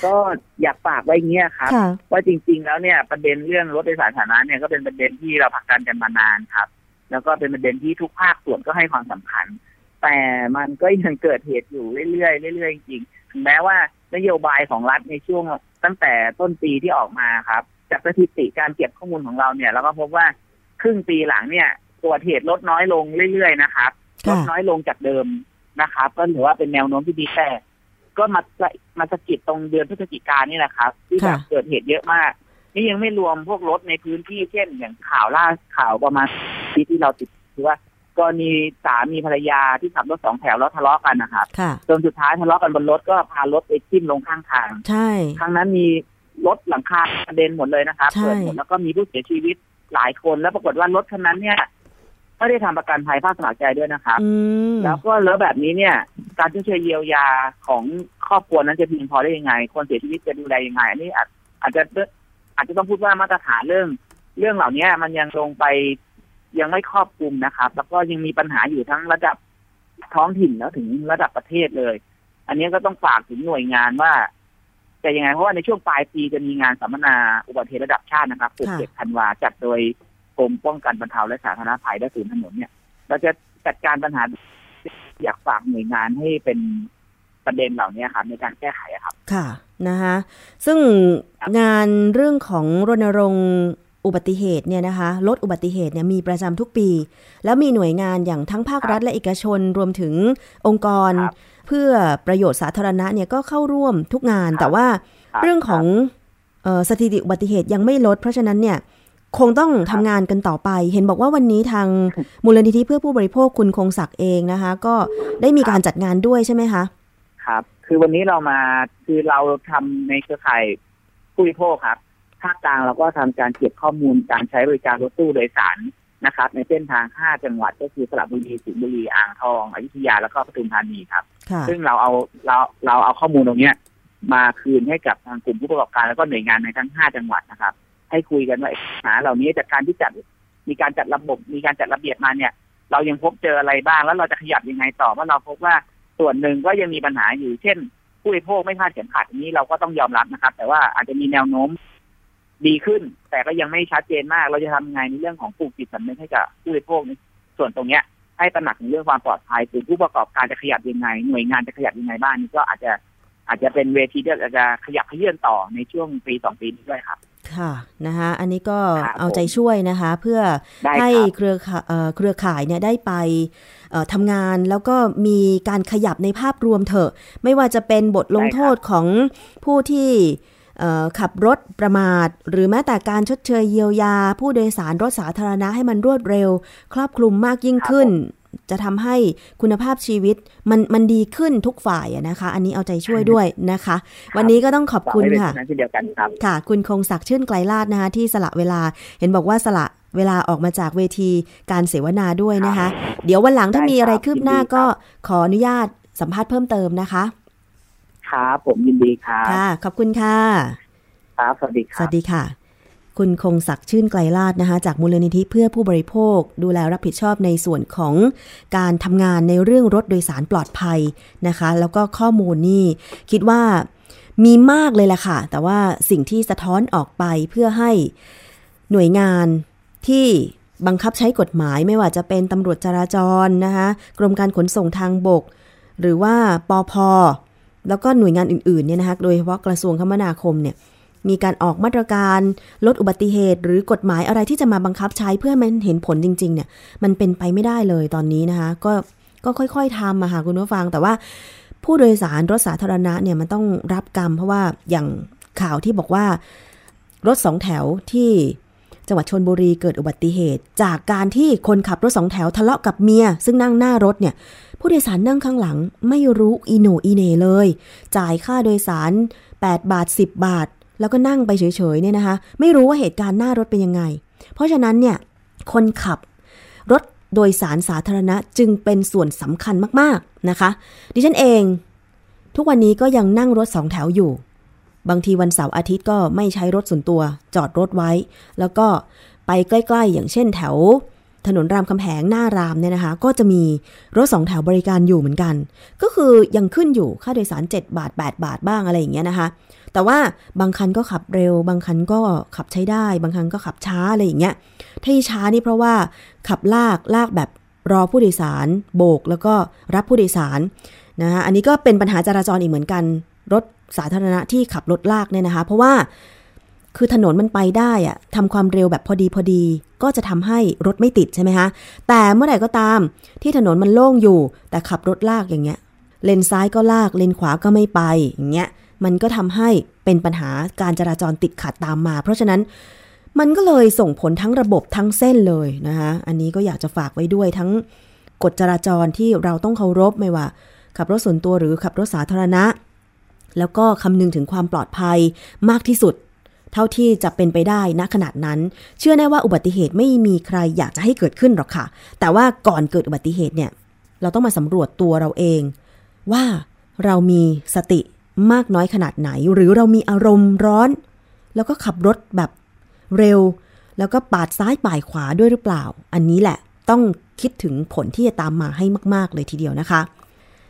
ก็อยากฝากไว้อย่างเงี้ยครับค่ะว่าจริง ๆ แล้วเนี่ยประเด็นเรื่องรถโดยสารสาธารณะเนี่ยก็เป็นประเด็นที่เราผลักดันกันมานานครับ แล้วก็เป็นประเด็นที่ทุกภาคส่วนก็ให้ความสำคัญ แต่มันก็ยังเกิดเหตุอยู่เรื่อยๆเรื่อยๆจริงๆถึงแม้ว่านโยบายของรัฐในช่วงตั้งแต่ต้นปีที่ออกมาครับ จากสถิติการเก็บข้อมูลของเราเนี่ย เราก็พบว่าครึ่งปีหลังเนี่ยตัวเหตุลดน้อยลงเรื่อยๆนะครับลค่ะดน้อยลงจากเดิมนะครับ ก็ถือว่าเป็นแนวโน้มที่ดีแต่ก็มาสะมาสะกิดตรงเดือนพฤศจิกายนนี่แหละครับ ที่แบบค่ะเกิดเหตุเยอะมาก นี่ยังไม่รวมพวกรถในพื้นที่เช่นอย่างข่าวล่าข่าวประมาณที่ที่เราติดคือว่า กรณีสามีภรรยาที่ขับรถสองแถวแล้วทะเลาะกันนะครับค่ะจนสุดท้ายทะเลาะกันบนรถก็พารถไปทิ่มลงข้างทาง ใช่ ครั้งนั้นมีรถหลังคากระเด็นหมดเลยนะครับใช่เปิดหมดแล้วก็มีผู้เสียชีวิตหลายคนแล้วปรากฏว่ารถคันนั้นเนี่ยไม่ได้ทำประกันภัยภาคสมัครใจด้วยนะครับอืมแล้วก็แล้วแบบนี้เนี่ย การช่วยเหลือเยียวยาของครอบครัวนั้นจะเพียงพอได้ยังไง คนเสียชีวิตจะดูแลยังไง อันนี้อาจอาจจะอาจจะต้องพูดว่ามาตรฐานเรื่อง เรื่องเหล่านี้มันยังลงไป ยังไม่ครอบคลุมนะครับ แล้วก็ยังมีปัญหาอยู่ทั้งระดับท้องถิ่นแล้วถึงระดับประเทศเลย อันนี้ก็ต้องฝากถึงหน่วยงานว่าจะยังไงเพราะว่าในช่วงปลายปีจะมีงานสัมมนาอุบัติเหตุระดับชาตินะครับค่ะ17ธันวาจัดโดยกรมป้องกันบรรเทาและสาธารณภัยและศูนย์ถนนเนี่ย เราจะจัดการปัญหาอยากฝากหน่วยงานให้เป็นประเด็นเหล่านี้ครับในการแก้ไขอะครับ ค่ะนะคะซึ่งงานเรื่องของรณรงค์ อุบัติเหตุเนี่ยนะคะลดอุบัติเหตุเนี่ยมีประจำทุกปี แล้วมีหน่วยงานอย่างทั้งภาครัฐและเอกชนรวมถึงองค์กรครับเพื่อประโยชน์สาธารณะเนี่ยก็เข้าร่วมทุกงานครับแต่ว่าครับเรื่องของเออสถิติอุบัติเหตุยังไม่ลด เพราะฉะนั้นเนี่ยคงต้องทำงานกันต่อไป เห็นบอกว่าวันนี้ทางมูลนิธิเพื่อผู้บริโภคคุณคงศักดิ์เองนะคะ ก็ได้มีการจัดงานด้วยใช่ไหมคะครับ คือวันนี้เรามาคือเราทำในเครือข่ายผู้บริโภคครับ ภาคกลางเราก็ทำการเก็บข้อมูลการใช้บริการรถตู้โดยสารนะครับ ในเส้นทาง 5 จังหวัดก็คือสระบุรีสิงห์บุรีอ่างทองอยุธยาแล้วก็ปทุมธานีครับค่ะซึ่งเราเอาเราเราเอาข้อมูลตรงเนี้ย มาคืนให้กับทางกลุ่มผู้ประกอบการแล้วก็หน่วยงานในทั้ง 5 จังหวัดนะครับ ให้คุยกันว่าปัญหาเหล่านี้จากการที่จัดมีการจัดระบบมีการจัดระเบียบมาเนี่ย เรายังพบเจออะไรบ้างแล้วเราจะขยับยังไงต่อเพราะเราพบว่าส่วนหนึ่งก็ยังมีปัญหาอยู่เช่น ผู้บริโภคไม่คาดเข็มขัดอันนี้เราก็ต้องยอมรับนะครับ แต่ว่าอาจจะมีแนวโน้ม ดีขึ้น แต่ก็ยังไม่ชัดเจนมาก เราจะทำยังไงในเรื่องของปลูกจิตสำนึกให้กับผู้บริโภคในส่วนตรงเนี้ย ให้ตระหนักในเรื่องความปลอดภัยหรือผู้ประกอบการจะขยับยังไง หน่วยงานจะขยับยังไงบ้างนี่ก็อาจจะอาจจะเป็นเวทีที่อาจจะขยับขยื่นต่อในช่วงปีสองปีนี้ด้วยครับค่ะนะคะอันนี้ก็ครับเอาใจช่วยนะคะ เพื่อได้ครับให้เครือข่าเอ่อเครือข่ายเนี่ยได้ไปเอ่อทำงานแล้วก็มีการขยับในภาพรวมเถอะ ไม่ว่าจะเป็นบทลงโทษของผู้ที่เอ่อ ขับรถประมาท หรือแม้แต่การชดเชยเยียวยา ผู้โดยสารรถสาธารณะให้มันรวดเร็ว ครอบคลุมมากยิ่งขึ้น จะทำให้คุณภาพชีวิตมันมันดีขึ้นทุกฝ่ายอะนะคะ อันนี้เอาใจช่วยด้วยนะคะ วันนี้ก็ต้องขอบคุณฝากไว้เป็นค่ะเช่นนั้นเช่นเดียวกันครับค่ะ คุณคงศักดิ์ชื่นไกลลาดนะคะ ที่สละเวลาเห็นบอกว่าสละเวลาออกมาจากเวทีการเสวนาด้วยนะคะ เดี๋ยววันหลังถ้าได้มีอะไรครับคืบหน้ายินดีครับก็ขออนุญาตสัมภาษณ์เพิ่มเติมนะคะ ครับผมยินดีครับค่ะ ขอบคุณค่ะ ครับ สวัสดีคสรับวัสดีค่ะ คุณคงศักดิ์ชื่นไกลลาดนะคะ จากมูลนิธิเพื่อผู้บริโภค ดูแลรับผิดชอบในส่วนของการทำงานในเรื่องรถโดยสารปลอดภัยนะคะ แล้วก็ข้อมูลนี่คิดว่ามีมากเลยแหละค่ะ แต่ว่าสิ่งที่สะท้อนออกไปเพื่อให้หน่วยงานที่บังคับใช้กฎหมายไม่ว่าจะเป็นตำรวจจราจรนะคะ กรมการขนส่งทางบก หรือว่าปอพ แล้วก็หน่วยงานอื่นๆเนี่ยนะคะโดยเฉพาะกระทรวงคมนาคมเนี่ยมีการออกมาตรการลดอุบัติเหตุ หรือกฎหมายอะไรที่จะมาบังคับใช้เพื่อให้มันเห็นผลจริง ๆ เนี่ย มันเป็นไปไม่ได้เลยตอนนี้นะคะ ก็ก็ค่อยๆทำมาหาคุณผู้ฟัง แต่ว่าผู้โดยสารรถสาธารณะเนี่ยมันต้องรับกรรม เพราะว่าอย่างข่าวที่บอกว่า รถสองแถวที่จังหวัดชนบุรีเกิดอุบัติเหตุ จากการที่คนขับรถสองแถวทะเลาะกับเมีย ซึ่งนั่งหน้ารถเนี่ย ผู้โดยสารนั่งข้างหลังไม่รู้อีโนอีเน่เลย จ่ายค่าโดยสาร 8 บาท 10 บาท แล้วก็นั่งไปเฉยๆเนี่ยนะคะ ไม่รู้ว่าเหตุการณ์หน้ารถเป็นยังไง เพราะฉะนั้นเนี่ยคนขับรถโดยสารสาธารณะจึงเป็นส่วนสำคัญมากๆนะคะ ดิฉันเอง ทุกวันนี้ก็ยังนั่งรถสองแถวอยู่ บางทีวันเสาร์อาทิตย์ก็ไม่ใช้รถส่วนตัว จอดรถไว้ แล้วก็ไปใกล้ ๆ อย่างเช่นแถว ถนนรามคำแหงหน้ารามเนี่ยนะคะ ก็จะมีรถสองแถวบริการอยู่เหมือนกัน ก็คือยังขึ้นอยู่ค่าโดยสาร 7 บาท 8 บาทบ้างอะไรอย่างเงี้ยนะคะ แต่ว่าบางคันก็ขับเร็ว บางคันก็ขับใช้ได้ บางคันก็ขับช้าอะไรอย่างเงี้ยที่ช้านี่เพราะว่าขับลากลากแบบรอผู้โดยสาร โบกแล้วก็รับผู้โดยสารนะคะอันนี้ก็เป็นปัญหาจราจรอีกเหมือนกัน รถสาธารณะที่ขับรถลากเนี่ยนะคะ เพราะว่า คือถนนมันไปได้อะทำความเร็วแบบพอดีพอดี ก็จะทำให้รถไม่ติดใช่ไหมคะ แต่เมื่อไหร่ก็ตามที่ถนนมันโล่งอยู่ แต่ขับรถลากอย่างเงี้ย เลนซ้ายก็ลาก เลนขวาก็ไม่ไป อย่างเงี้ย มันก็ทำให้เป็นปัญหาการจราจรติดขัดตามมา เพราะฉะนั้นมันก็เลยส่งผลทั้งระบบทั้งเส้นเลยนะคะอันนี้ก็อยากจะฝากไว้ด้วยทั้งกฎจราจรที่เราต้องเคารพไม่ว่า ขับรถส่วนตัวหรือขับรถสาธารณะ แล้วก็คำนึงถึงความปลอดภัยมากที่สุด เท่าที่จะเป็นไปได้ณขนาดนั้น เชื่อแน่ว่าอุบัติเหตุไม่มีใครอยากจะให้เกิดขึ้นหรอกค่ะ แต่ว่าก่อนเกิดอุบัติเหตุเนี่ย เราต้องมาสำรวจตัวเราเอง ว่าเรามีสติมากน้อยขนาดไหน หรือเรามีอารมณ์ร้อน แล้วก็ขับรถแบบเร็ว แล้วก็ปาดซ้ายปาดขวาด้วยหรือเปล่า อันนี้แหละต้องคิดถึงผลที่จะตามมาให้มาก ๆ เลยทีเดียวนะคะ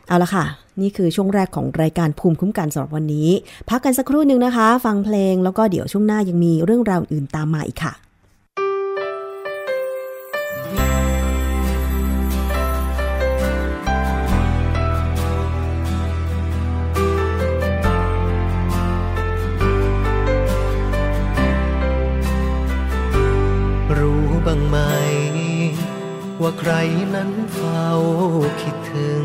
เอาละค่ะ นี่คือช่วงแรกของรายการภูมิคุ้มกันสำหรับวันนี้ พักกันสักครู่หนึ่งนะคะ ฟังเพลงแล้วก็เดี๋ยวช่วงหน้ายังมีเรื่องราวอื่นตามมาอีกค่ะรู้บ้างไหม ว่าใครนั้นเฝ้าคิดถึง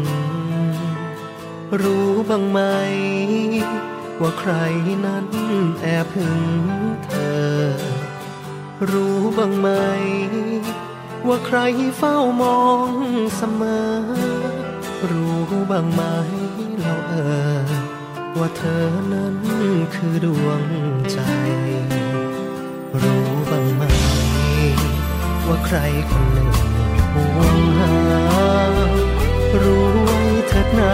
รู้บ้างไหม ว่าใครนั้นแอบหึงเธอ รู้บ้างไหม ว่าใครเฝ้ามองเสมอ รู้บ้างไหมเราเออ ว่าเธอนั้นคือดวงใจ รู้บ้างไหม ว่าใครคนหนึ่งห่วงหารู้ เถิดนา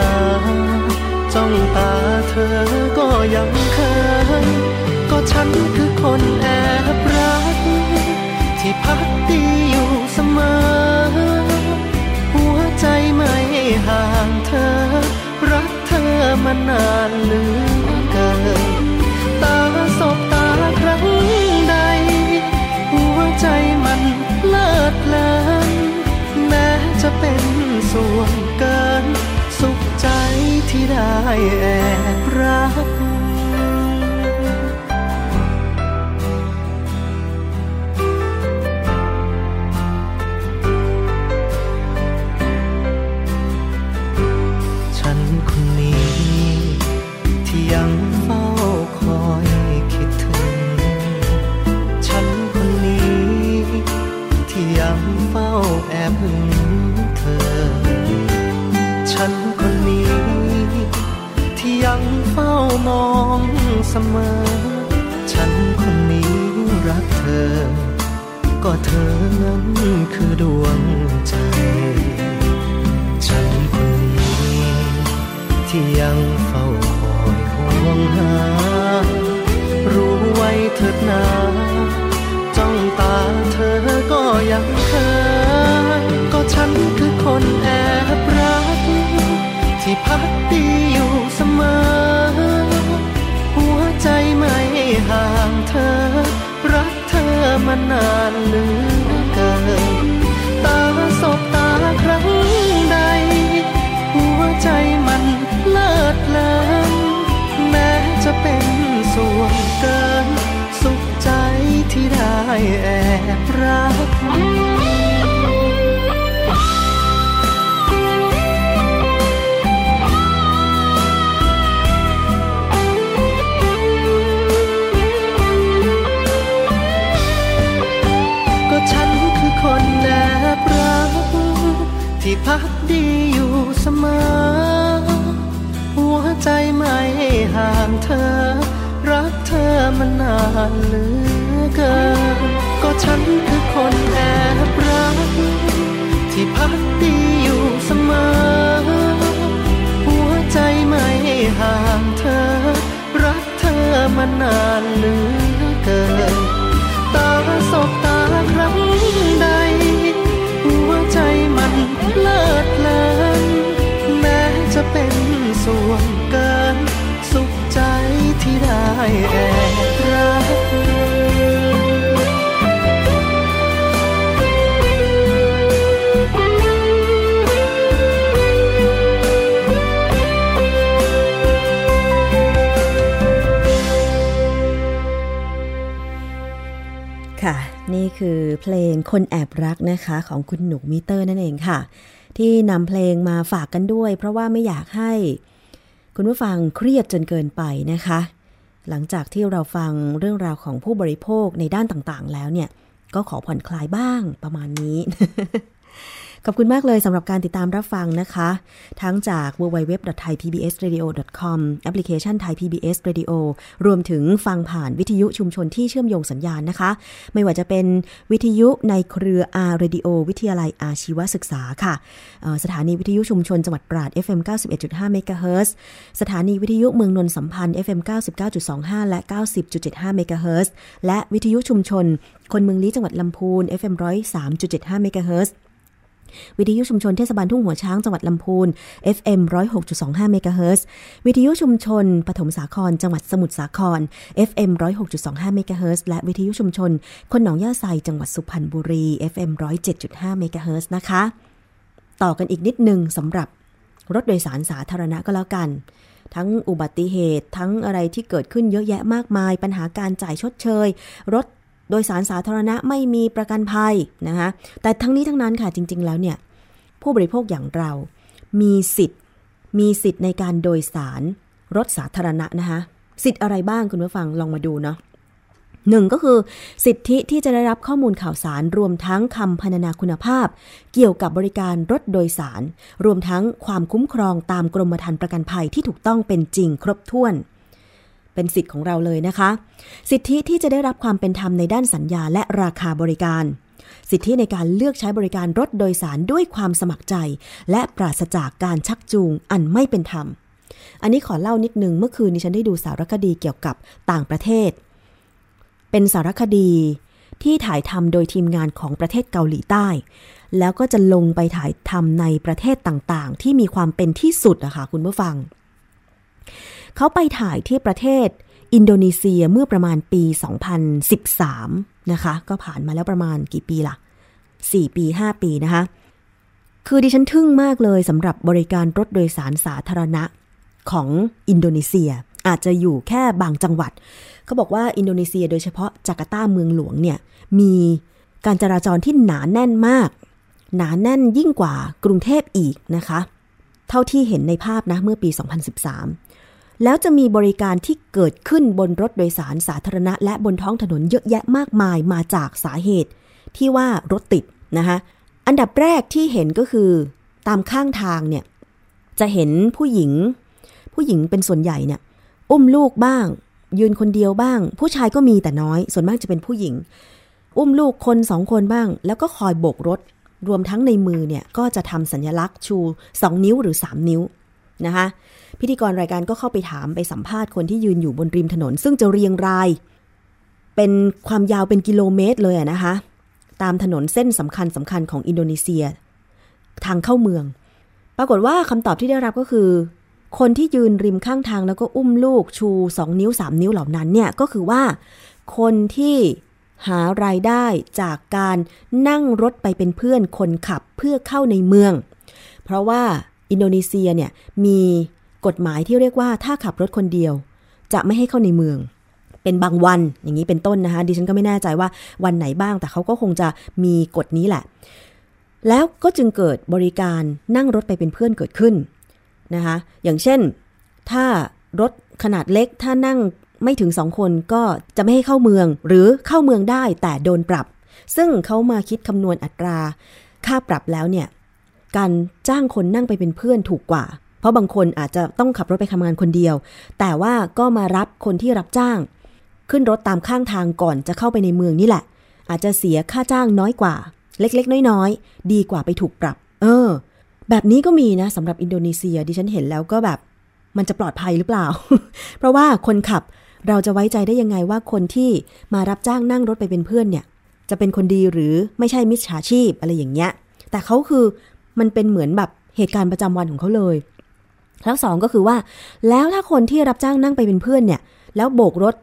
จ้องตาเธอก็ยังเคย ก็ฉันคือคนแอบรัก ที่พักดีอยู่เสมอ หัวใจไม่ห่างเธอ รักเธอมานานเหลือเกิน ตาสบตาครั้งใด หัวใจมันเลิดเลินแม้จะเป็นส่วนเกิน ที่ได้แอบรัก เสมอ ฉันคนนี้รักเธอ ก็เธอนั้นคือดวงใจ ฉันคนนี้ ที่ยังเฝ้าคอยห่วงหา รู้ไว้เถิดนาจ้องตา แอบรักก็ฉันคือคนแอบรักที่พักดีอยู่เสมอใจไม่ห่างเธอ รักเธอมานานเหลือ เกิน ก็ฉันคือคนแอบรัก ที่พักดีอยู่เสมอ หัวใจไม่ห่างเธอ รักเธอมานานเหลือเกิน ตาสบตาครั้งใด หัวใจมันเลิดเลินแม้จะเป็นส่วนเกิน สุขใจที่ได้แอบ ค่ะ นี่คือเพลงคนแอบรักนะคะของคุณหนุกมิเตอร์นั่นเองค่ะ ที่นำเพลงมาฝากกันด้วย เพราะว่าไม่อยากให้ คุณผู้ฟังเครียดจนเกินไปนะคะ หลังจากที่เราฟังเรื่องราวของผู้บริโภคในด้านต่างๆ แล้วเนี่ย ก็ขอผ่อนคลายบ้างประมาณนี้ ขอบคุณมากเลยสำหรับการติดตามรับฟังนะคะ ทั้งจาก www.thaipbsradio.com แอปพลิเคชัน Thai PBS Radio รวมถึงฟังผ่านวิทยุชุมชนที่เชื่อมโยงสัญญาณนะคะ ไม่ว่าจะเป็นวิทยุในเครือ R Radio วิทยาลัยอาชีวศึกษาค่ะสถานีวิทยุชุมชนจังหวัดตราด FM 91.5 MHz สถานีวิทยุเมืองนนสัมพันธ์ FM 99.25 และ 90.75 MHz และวิทยุชุมชน คนเมืองลี้จังหวัดลำพูน FM 103.75 MHz วิทยุชุมชนเทศบาลทุ่งหัวช้างจังหวัดลำพูน FM 106.25เมกะเฮิรตซ์วิทยุชุมชนปฐมสาครจังหวัดสมุทรสาคร FM 106.25เมกะเฮิรตซ์และวิทยุชุมชน คนหนองย่าไซจังหวัดสุพรรณบุรี FM 107.5เมกะเฮิรตซ์นะคะ ต่อกันอีกนิดนึงสำหรับรถโดยสารสาธารณะก็แล้วกัน ทั้งอุบัติเหตุทั้งอะไรที่เกิดขึ้นเยอะแยะมากมาย ปัญหาการจ่ายชดเชย รถ โดยสารสาธารณะไม่มีประกันภัยนะคะแต่ทั้งนี้ทั้งนั้นค่ะจริง ๆ แล้วเนี่ยผู้บริโภคอย่างเรามีสิทธิ์ มีสิทธิ์ในการโดยสารรถสาธารณะนะคะสิทธิ์อะไรบ้างคุณผู้ฟังลองมาดูเนาะหนึ่งก็คือสิทธิที่จะได้รับข้อมูลข่าวสารรวมทั้งคำพรรณนาคุณภาพ เกี่ยวกับบริการรถโดยสาร รวมทั้งความคุ้มครองตามกรมธรรม์ประกันภัยที่ถูกต้องเป็นจริงครบถ้วน เป็นสิทธิ์ของเราเลยนะคะ สิทธิที่จะได้รับความเป็นธรรมในด้านสัญญาและราคาบริการ สิทธิในการเลือกใช้บริการรถโดยสารด้วยความสมัครใจ และปราศจากการชักจูงอันไม่เป็นธรรม อันนี้ขอเล่านิดนึงเมื่อคืนนี้ฉันได้ดูสารคดีเกี่ยวกับต่างประเทศ เป็นสารคดีที่ถ่ายทำโดยทีมงานของประเทศเกาหลีใต้ แล้วก็จะลงไปถ่ายทำในประเทศต่างๆ ที่มีความเป็นที่สุดอะค่ะคุณผู้ฟัง เขาไปถ่ายที่ประเทศอินโดนีเซียเมื่อประมาณปี 2013 นะคะ ก็ผ่านมาแล้วประมาณกี่ปีล่ะ 4 ปี 5 ปีนะคะ คือดิฉันทึ่งมากเลยสำหรับบริการรถโดยสารสาธารณะของอินโดนีเซีย อาจจะอยู่แค่บางจังหวัด เขาบอกว่าอินโดนีเซียโดยเฉพาะจาการ์ตาเมืองหลวงเนี่ย มีการจราจรที่หนาแน่นมาก หนาแน่นยิ่งกว่ากรุงเทพอีกนะคะ เท่าที่เห็นในภาพนะเมื่อปี 2013 แล้วจะมีบริการที่เกิดขึ้นบนรถโดยสารสาธารณะ และบนท้องถนนเยอะแยะมากมายมาจากสาเหตุ ที่ว่ารถติดนะคะอันดับแรกที่เห็นก็คือ ตามข้างทางเนี่ยจะเห็นผู้หญิง ผู้หญิงเป็นส่วนใหญ่เนี่ยอุ้มลูกบ้าง ยืนคนเดียวบ้าง ผู้ชายก็มีแต่น้อย ส่วนมากจะเป็นผู้หญิง อุ้มลูกคนสองคนบ้าง แล้วก็คอยโบกรถ รวมทั้งในมือเนี่ยก็จะทำสัญลักษณ์ชู 2 นิ้วหรือ 3 นิ้วนะคะ พิธีกรรายการก็เข้าไปถามไปสัมภาษณ์คนที่ยืนอยู่บนริมถนน ซึ่งจะเรียงราย เป็นความยาวเป็นกิโลเมตรเลยนะคะ ตามถนนเส้นสำคัญสำคัญของอินโดนีเซีย ทางเข้าเมือง ปรากฏว่าคำตอบที่ได้รับก็คือ คนที่ยืนริมข้างทางแล้วก็อุ้มลูกชู 2 นิ้ว 3 นิ้วเหล่านั้นเนี่ยก็คือว่า คนที่หารายได้จากการนั่งรถไปเป็นเพื่อนคนขับเพื่อเข้าในเมือง เพราะว่าอินโดนีเซียเนี่ยมี กฎหมายที่เรียกว่าถ้าขับรถคนเดียว จะไม่ให้เข้าในเมือง เป็นบางวันอย่างนี้เป็นต้นนะคะ ดิฉันก็ไม่แน่ใจว่าวันไหนบ้าง แต่เขาก็คงจะมีกฎนี้แหละ แล้วก็จึงเกิดบริการนั่งรถไปเป็นเพื่อนเกิดขึ้นนะคะอย่างเช่นถ้ารถขนาดเล็กถ้านั่งไม่ถึงสองคนก็จะไม่ให้เข้าเมือง หรือเข้าเมืองได้แต่โดนปรับ ซึ่งเขามาคิดคำนวณอัตรา ค่าปรับแล้วเนี่ย การจ้างคนนั่งไปเป็นเพื่อนถูกกว่า เพราะบางคนอาจจะต้องขับรถไปทำงานคนเดียว แต่ว่าก็มารับคนที่รับจ้าง ขึ้นรถตามข้างทางก่อนจะเข้าไปในเมืองนี่แหละ อาจจะเสียค่าจ้างน้อยกว่า เล็กๆ น้อยๆ ดีกว่าไปถูกปรับ เออ แบบนี้ก็มีนะสำหรับอินโดนีเซียดิฉันเห็นแล้วก็แบบ มันจะปลอดภัยหรือเปล่า เพราะว่าคนขับเราจะไว้ใจได้ยังไงว่าคนที่มารับจ้างนั่งรถไปเป็นเพื่อนเนี่ย จะเป็นคนดีหรือไม่ใช่มิจฉาชีพอะไรอย่างเงี้ย แต่เขาคือมันเป็นเหมือนแบบเหตุการณ์ประจำวันของเขาเลย แล้วสองก็คือว่า แล้วถ้าคนที่รับจ้างนั่งไปเป็นเพื่อนเนี่ย แล้วโบกรถ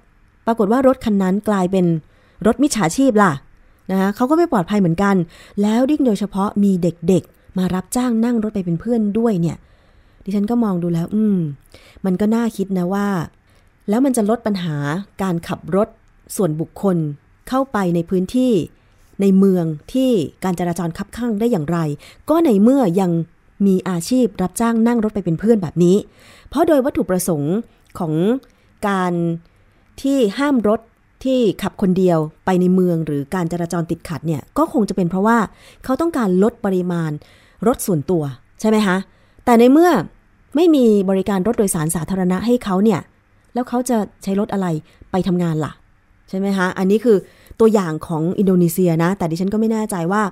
ปรากฏว่ารถคันนั้นกลายเป็นรถมิจฉาชีพล่ะนะคะเขาก็ไม่ปลอดภัยเหมือนกัน แล้วดิ้งโดยเฉพาะมีเด็กๆ มารับจ้างนั่งรถไปเป็นเพื่อนด้วยเนี่ย ดิฉันก็มองดูแล้ว อืม มันก็น่าคิดนะว่า แล้วมันจะลดปัญหาการขับรถส่วนบุคคลเข้าไปในพื้นที่ในเมืองที่การจราจรคับข้างได้อย่างไร ก็ในเมื่อยัง มีอาชีพรับจ้างนั่งรถไปเป็นเพื่อนแบบนี้ เพราะโดยวัตถุประสงค์ของการที่ห้ามรถที่ขับคนเดียวไปในเมืองหรือการจราจรติดขัดเนี่ยก็คงจะเป็นเพราะว่าเขาต้องการลดปริมาณรถส่วนตัวใช่ไหมคะแต่ในเมื่อไม่มีบริการรถโดยสารสาธารณะให้เขาเนี่ยแล้วเขาจะใช้รถอะไรไปทำงานล่ะ ใช่ไหมคะอันนี้คือตัวอย่างของอินโดนีเซียนะ แต่ดิฉันก็ไม่แน่ใจว่า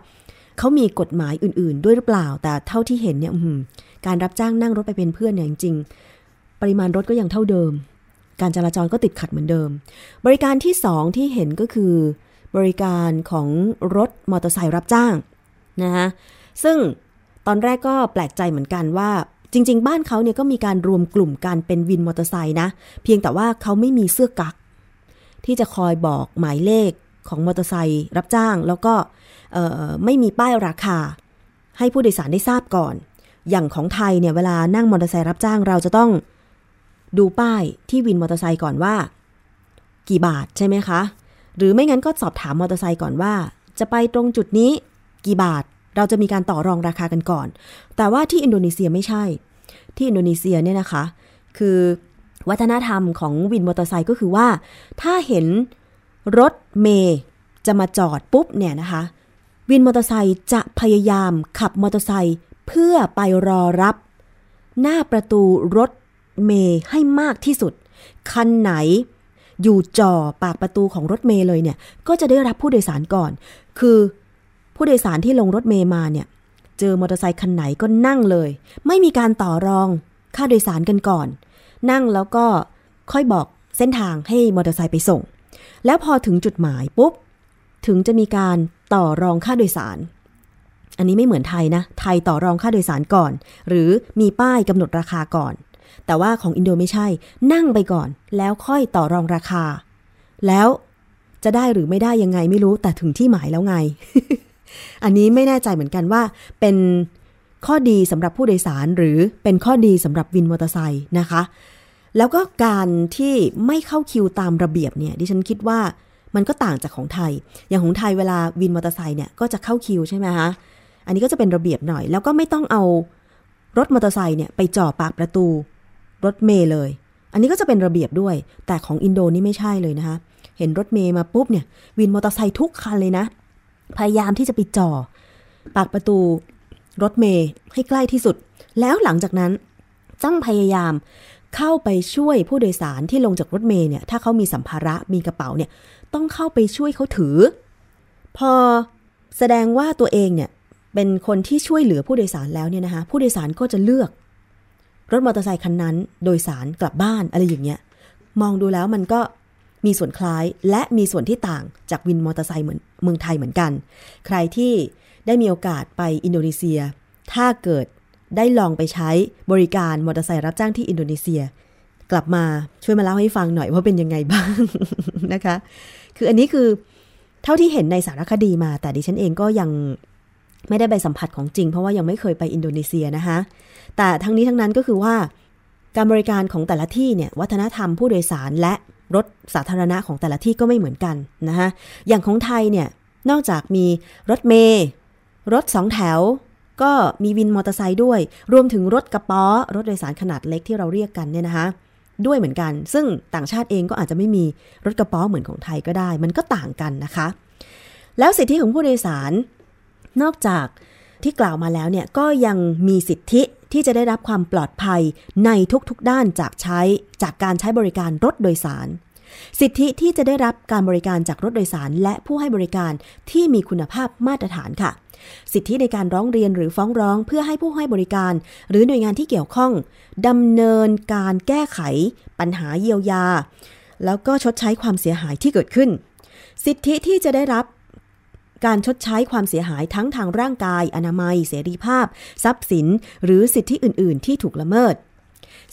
เขามีกฎหมายอื่น ๆ ด้วยหรือเปล่า แต่เท่าที่เห็นเนี่ยการรับจ้างนั่งรถไปเป็นเพื่อนเนี่ยจริงๆปริมาณรถก็ยังเท่าเดิม การจราจรก็ติดขัดเหมือนเดิม บริการที่สองที่เห็นก็คือ บริการของรถมอเตอร์ไซค์รับจ้างนะคะซึ่งตอนแรกก็แปลกใจเหมือนกันว่าจริง ๆ บ้านเขาเนี่ยก็มีการรวมกลุ่มการเป็นวินมอเตอร์ไซค์นะ เพียงแต่ว่าเขาไม่มีเสื้อกั๊กที่จะคอยบอกหมายเลขของมอเตอร์ไซค์รับจ้าง แล้วก็ ไม่มีป้ายราคา ให้ผู้โดยสารได้ทราบก่อน อย่างของไทยเนี่ยเวลานั่งมอเตอร์ไซค์รับจ้างเราจะต้องดูป้ายที่วินมอเตอร์ไซค์ก่อนว่า กี่บาทใช่ไหมคะ หรือไม่งั้นก็สอบถามมอเตอร์ไซค์ก่อนว่า จะไปตรงจุดนี้กี่บาท เราจะมีการต่อรองราคากันก่อน แต่ว่าที่อินโดนีเซียไม่ใช่ ที่อินโดนีเซียเนี่ยนะคะ คือวัฒนธรรมของวินมอเตอร์ไซค์ก็คือว่า ถ้าเห็นรถเมล์จะมาจอดปุ๊บเนี่ยนะคะ วินมอเตอร์ไซค์จะพยายามขับมอเตอร์ไซค์เพื่อไปรอรับ หน้าประตูรถเมล์ให้มากที่สุด คันไหน อยู่จ่อปากประตูของรถเมย์เลยเนี่ย ก็จะได้รับผู้โดยสารก่อน คือผู้โดยสารที่ลงรถเมย์มาเนี่ย เจอมอเตอร์ไซค์คันไหนก็นั่งเลย ไม่มีการต่อรองค่าโดยสารกันก่อน นั่งแล้วก็ค่อยบอกเส้นทางให้มอเตอร์ไซค์ไปส่ง แล้วพอถึงจุดหมายปุ๊บ ถึงจะมีการ ต่อรองค่าโดยสาร อันนี้ไม่เหมือนไทยนะ ไทยต่อรองค่าโดยสารก่อน หรือมีป้ายกำหนดราคาก่อน แต่ว่าของอินโดไม่ใช่ นั่งไปก่อน แล้วค่อยต่อรองราคา แล้วจะได้หรือไม่ได้ยังไงไม่รู้แต่ถึงที่หมายแล้วไง อันนี้ไม่แน่ใจเหมือนกันว่า เป็นข้อดีสำหรับผู้โดยสารหรือเป็นข้อดีสำหรับวินมอเตอร์ไซค์นะคะ แล้วก็การที่ไม่เข้าคิวตามระเบียบเนี่ยดิฉันคิดว่า มันก็ต่างจากของไทย อย่างของไทยเวลาวินมอเตอร์ไซค์เนี่ยก็จะเข้าคิวใช่ไหมคะอันนี้ก็จะเป็นระเบียบหน่อย แล้วก็ไม่ต้องเอารถมอเตอร์ไซค์เนี่ยไปจ่อปากประตู รถเมย์เลย อันนี้ก็จะเป็นระเบียบด้วย แต่ของอินโดนี่ไม่ใช่เลยนะคะ เห็นรถเมย์มาปุ๊บเนี่ย วินมอเตอร์ไซค์ทุกคันเลยนะ พยายามที่จะไปจ่อปากประตูรถเมย์ให้ใกล้ที่สุด แล้วหลังจากนั้นต้องพยายามเข้าไปช่วยผู้โดยสารที่ลงจากรถเมย์เนี่ย ถ้าเขามีสัมภาระมีกระเป๋าเนี่ย ต้องเข้าไปช่วยเขาถือ พอแสดงว่าตัวเองเนี่ยเป็นคนที่ช่วยเหลือผู้โดยสารแล้วเนี่ยนะคะผู้โดยสารก็จะเลือกรถมอเตอร์ไซคันนั้น โดยสารกลับบ้านอะไรอย่างเงี้ย มองดูแล้วมันก็มีส่วนคล้ายและมีส่วนที่ต่างจากวินมอเตอร์ไซค์เหมือนเมืองไทยเหมือนกัน ใครที่ได้มีโอกาสไปอินโดนีเซีย ถ้าเกิดได้ลองไปใช้บริการมอเตอร์ไซค์รับจ้างที่อินโดนีเซีย กลับมาช่วยมาเล่าให้ฟังหน่อยว่าเป็นยังไงบ้างนะคะ คืออันนี้คือเท่าที่เห็นในสารคดีมา แต่ดิฉันเองก็ยังไม่ได้ไปสัมผัสของจริง เพราะว่ายังไม่เคยไปอินโดนีเซียนะคะแต่ทั้งนี้ทั้งนั้นก็คือว่าการบริการของแต่ละที่เนี่ยวัฒนธรรมผู้โดยสารและรถสาธารณะของแต่ละที่ก็ไม่เหมือนกันนะคะอย่างของไทยเนี่ยนอกจากมีรถเมย์รถสองแถว ก็มีวินมอเตอร์ไซค์ด้วย รวมถึงรถกระป๋อรถโดยสารขนาดเล็กที่เราเรียกกันเนี่ยนะคะ ด้วยเหมือนกัน ซึ่งต่างชาติเองก็อาจจะไม่มีรถกระป๋อเหมือนของไทยก็ได้ มันก็ต่างกันนะคะ แล้วสิทธิของผู้โดยสาร นอกจากที่กล่าวมาแล้วเนี่ยก็ยังมีสิทธิที่จะได้รับความปลอดภัยในทุกๆด้านจากใช้จากการใช้บริการรถโดยสาร สิทธิที่จะได้รับการบริการจากรถโดยสาร และผู้ให้บริการที่มีคุณภาพมาตรฐานค่ะ สิทธิในการร้องเรียนหรือฟ้องร้องเพื่อให้ผู้ให้บริการ หรือหน่วยงานที่เกี่ยวข้องดำเนินการแก้ไข ปัญหาเยียวยา แล้วก็ชดใช้ความเสียหายที่เกิดขึ้น สิทธิที่จะได้รับการชดใช้ความเสียหายทั้งทางร่างกาย อนามัย เสรีภาพ ทรัพย์สิน หรือสิทธิอื่น ๆ ที่ถูกละเมิด